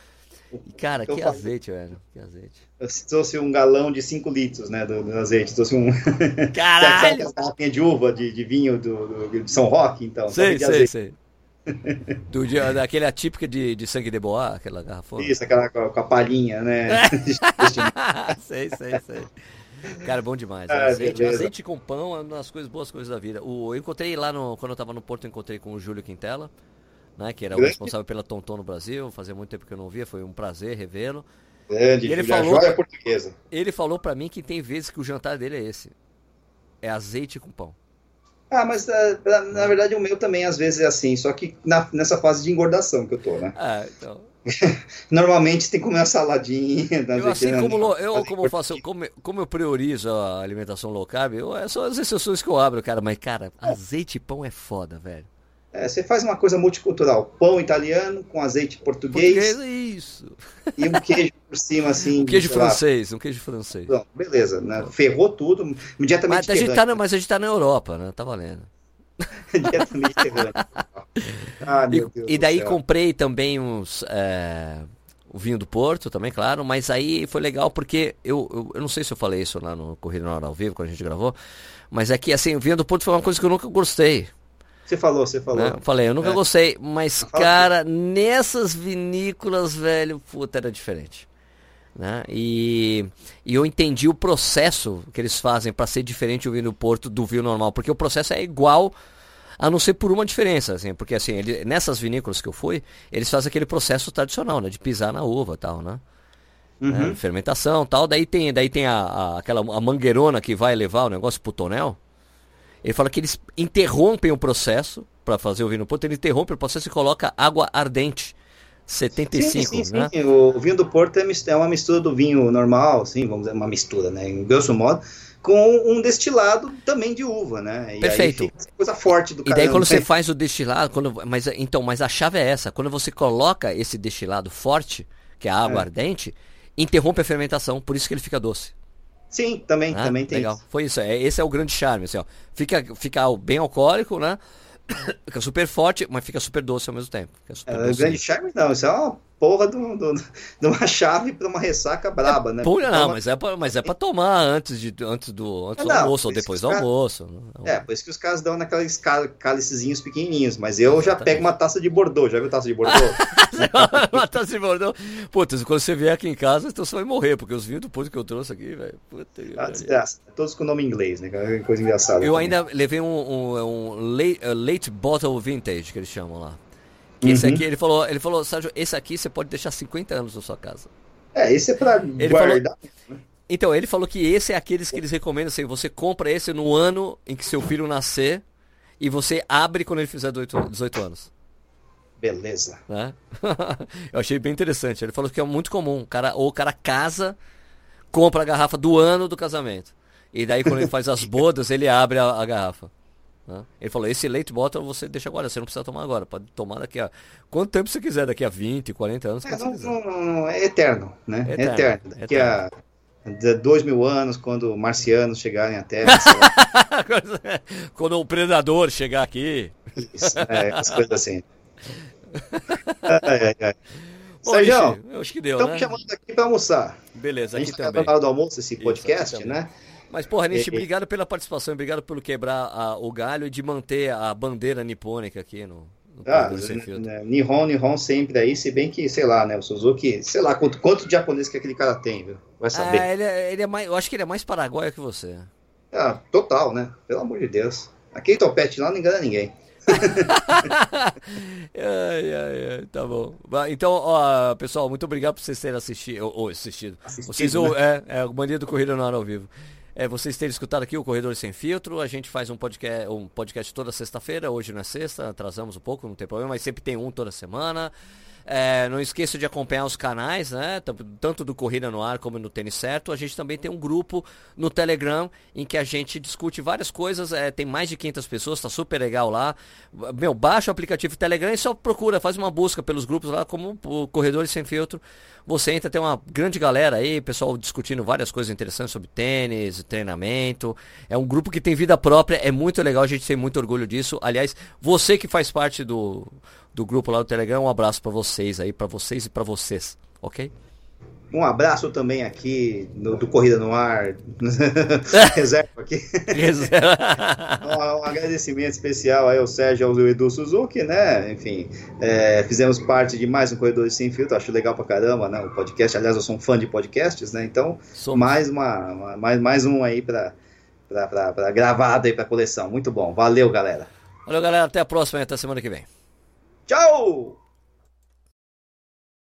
Speaker 1: E, cara, que azeite, velho. Que azeite.
Speaker 2: Eu trouxe um galão de 5 litros, né, do, do, azeite. Trouxe um...
Speaker 1: Caralho!
Speaker 2: Sabe de uva, de, de vinho do, do, de São Roque, então.
Speaker 1: Sei, sei, sei. do dia, daquele atípica de, de sangue de boa, aquela garrafa.
Speaker 2: Isso, aquela com a, com a palhinha, né?
Speaker 1: sei, sei, sei. Cara, bom demais. Ah, azeite, azeite, com pão é uma das coisas, boas coisas da vida. O, eu encontrei lá no, quando eu tava no Porto, eu encontrei com o Júlio Quintela né, que era o responsável pela Tonton no Brasil. Fazia muito tempo que eu não via, foi um prazer revê-lo.
Speaker 2: Grande, ele falou, joia portuguesa.
Speaker 1: Ele falou para mim que tem vezes que o jantar dele é esse: é azeite com pão.
Speaker 2: Ah, mas uh, na verdade o meu também às vezes é assim, só que na, nessa fase de engordação que eu tô, né?
Speaker 1: Ah, então.
Speaker 2: Normalmente tem que comer uma saladinha.
Speaker 1: Eu, assim como eu, como faço, como, como eu priorizo a alimentação low carb, eu, é só as exceções que eu abro, cara. Mas, cara, azeite e pão é foda, velho.
Speaker 2: É, você faz uma coisa multicultural, pão italiano com azeite português. Português,
Speaker 1: é isso.
Speaker 2: E um queijo por cima, assim.
Speaker 1: Um queijo francês, um queijo francês.
Speaker 2: Bom, beleza, né? Ferrou tudo, imediatamente.
Speaker 1: Mas a, gente tá, mas a gente tá na Europa, né? Tá valendo.
Speaker 2: diretamente
Speaker 1: ah, e, e, daí comprei também uns. É, o vinho do Porto também, claro, mas aí foi legal porque eu, eu, eu não sei se eu falei isso lá no Corrida na Hora ao Vivo, quando a gente gravou, mas é que assim, o vinho do Porto foi uma coisa que eu nunca gostei.
Speaker 2: Você falou, você falou. Né?
Speaker 1: Falei, eu nunca é. gostei, mas, cara, nessas vinícolas, velho, puta, era diferente. Né? E, e eu entendi o processo que eles fazem para ser diferente o vinho do Porto do vinho normal, porque o processo é igual, a não ser por uma diferença, assim, porque assim, ele, nessas vinícolas que eu fui, eles fazem aquele processo tradicional, né, de pisar na uva, tal, né? Uhum. né fermentação, tal, daí tem, daí tem a, a, aquela a mangueirona que vai levar o negócio pro tonel. Ele fala que eles interrompem o processo para fazer o vinho no Porto, ele interrompe o processo e coloca água ardente. 75, sim, sim, né?
Speaker 2: Sim. O vinho do Porto é, é uma mistura do vinho normal, sim, vamos dizer, uma mistura, né? Em grosso modo, com um destilado também de uva, né?
Speaker 1: E Perfeito.
Speaker 2: coisa forte do
Speaker 1: E daí quando você faz o destilado, quando, mas então, mas a chave é essa, quando você coloca esse destilado forte, que é a água é. ardente, interrompe a fermentação, por isso que ele fica doce.
Speaker 2: Sim, também, ah, também tem.
Speaker 1: Legal. Isso. Foi isso. É, esse é o grande charme, assim, ó. Fica, fica bem alcoólico, né? fica super forte, mas fica super doce ao mesmo tempo.
Speaker 2: é, o grande charme não, isso é uma porra de, do, de uma chave para uma ressaca braba, né?
Speaker 1: Pura, não, mas é, pra, mas é pra tomar antes, de, antes do, antes do não, almoço ou depois do almoço.
Speaker 2: Né? É, por isso que os caras dão naqueles cálicezinhos pequenininhos, mas eu já pego uma taça de Bordeaux, já viu taça de Bordeaux?
Speaker 1: uma taça de Bordeaux. Puta, quando você vier aqui em casa, então você vai morrer, porque os vinhos do que eu trouxe aqui, velho.
Speaker 2: Ah, é, todos com nome inglês, né? Coisa engraçada.
Speaker 1: Eu também. ainda levei um, um, um late, uh, late Bottle Vintage, que eles chamam lá. Que uhum. esse aqui, ele falou, ele falou, Sérgio, esse aqui você pode deixar 50 anos na sua casa.
Speaker 2: É, esse é pra ele guardar. Falou,
Speaker 1: então, ele falou que esse é aqueles que eles recomendam, assim, você compra esse no ano em que seu filho nascer e você abre quando ele fizer 18, 18 anos.
Speaker 2: Beleza.
Speaker 1: Né? Eu achei bem interessante. Ele falou que é muito comum. O cara, ou o cara casa, compra a garrafa do ano do casamento. E daí quando ele faz as bodas, ele abre a, a garrafa. Né? Ele falou, esse leite bottle você deixa agora, você não precisa tomar agora, pode tomar daqui a... Quanto tempo você quiser, daqui a 20, 40 anos,
Speaker 2: é, não, não, não, é eterno, né? Eterno, eterno. Daqui eterno. a dois mil anos, quando marcianos chegarem à Terra.
Speaker 1: quando o predador chegar aqui.
Speaker 2: Isso, é, as coisas assim. ai, ai, ai. Sérgio,
Speaker 1: eu acho que deu,
Speaker 2: estamos
Speaker 1: né?
Speaker 2: chamando aqui para almoçar.
Speaker 1: Beleza,
Speaker 2: aqui
Speaker 1: também.
Speaker 2: A gente tá do almoço esse podcast, Isso, né?
Speaker 1: Mas, porra, Nishi, obrigado pela participação, obrigado pelo quebrar a, o galho e de manter a bandeira nipônica aqui no,
Speaker 2: ah, né, Nihon, Nihon sempre aí, se bem que, sei lá, né, o Suzuki, sei lá quanto, quanto de japonês que aquele cara tem, viu?
Speaker 1: Vai saber. Ah, ele, é, ele é mais, eu acho que ele é mais paraguaio que você.
Speaker 2: Ah, total, né? Pelo amor de Deus. Aquele topete lá não engana ninguém.
Speaker 1: ai, ai, ai, tá bom. Então, ó, pessoal, muito obrigado por vocês terem assistido. Ou, ou assistido. assistido. Vocês, né? é, é, o Mania do Corrida no Ar ao vivo é, vocês terem escutado aqui o Corredor Sem Filtro. A gente faz um podcast, um podcast toda sexta-feira. Hoje não é sexta, atrasamos um pouco, não tem problema, mas sempre tem um toda semana. É, não esqueça de acompanhar os canais, né? Tanto do Corrida no Ar como no Tênis Certo. A gente também tem um grupo no Telegram em que a gente discute várias coisas. É, tem mais de 500 pessoas, tá super legal lá. Meu, baixa o aplicativo Telegram e só procura, faz uma busca pelos grupos lá como Corredores Sem Filtro. Você entra, tem uma grande galera aí, pessoal discutindo várias coisas interessantes sobre tênis, treinamento. É um grupo que tem vida própria, é muito legal, a gente tem muito orgulho disso. Aliás, você que faz parte do, do grupo lá do Telegram, um abraço para vocês aí, para vocês e para vocês, ok?
Speaker 2: Um abraço também aqui no, do Corrida no Ar. Reserva aqui. Um, um, agradecimento especial aí ao Sérgio e ao Edu Suzuki, né? Enfim, é, fizemos parte de mais um Corredor Sem Filtro, acho legal pra caramba, né? O podcast, aliás, eu sou um fã de podcasts, né? Então, mais, uma, uma, mais, mais um aí pra, pra, pra, pra gravado aí pra coleção. Muito bom. Valeu, galera.
Speaker 1: Valeu, galera. Até a próxima e até semana que vem.
Speaker 2: Tchau!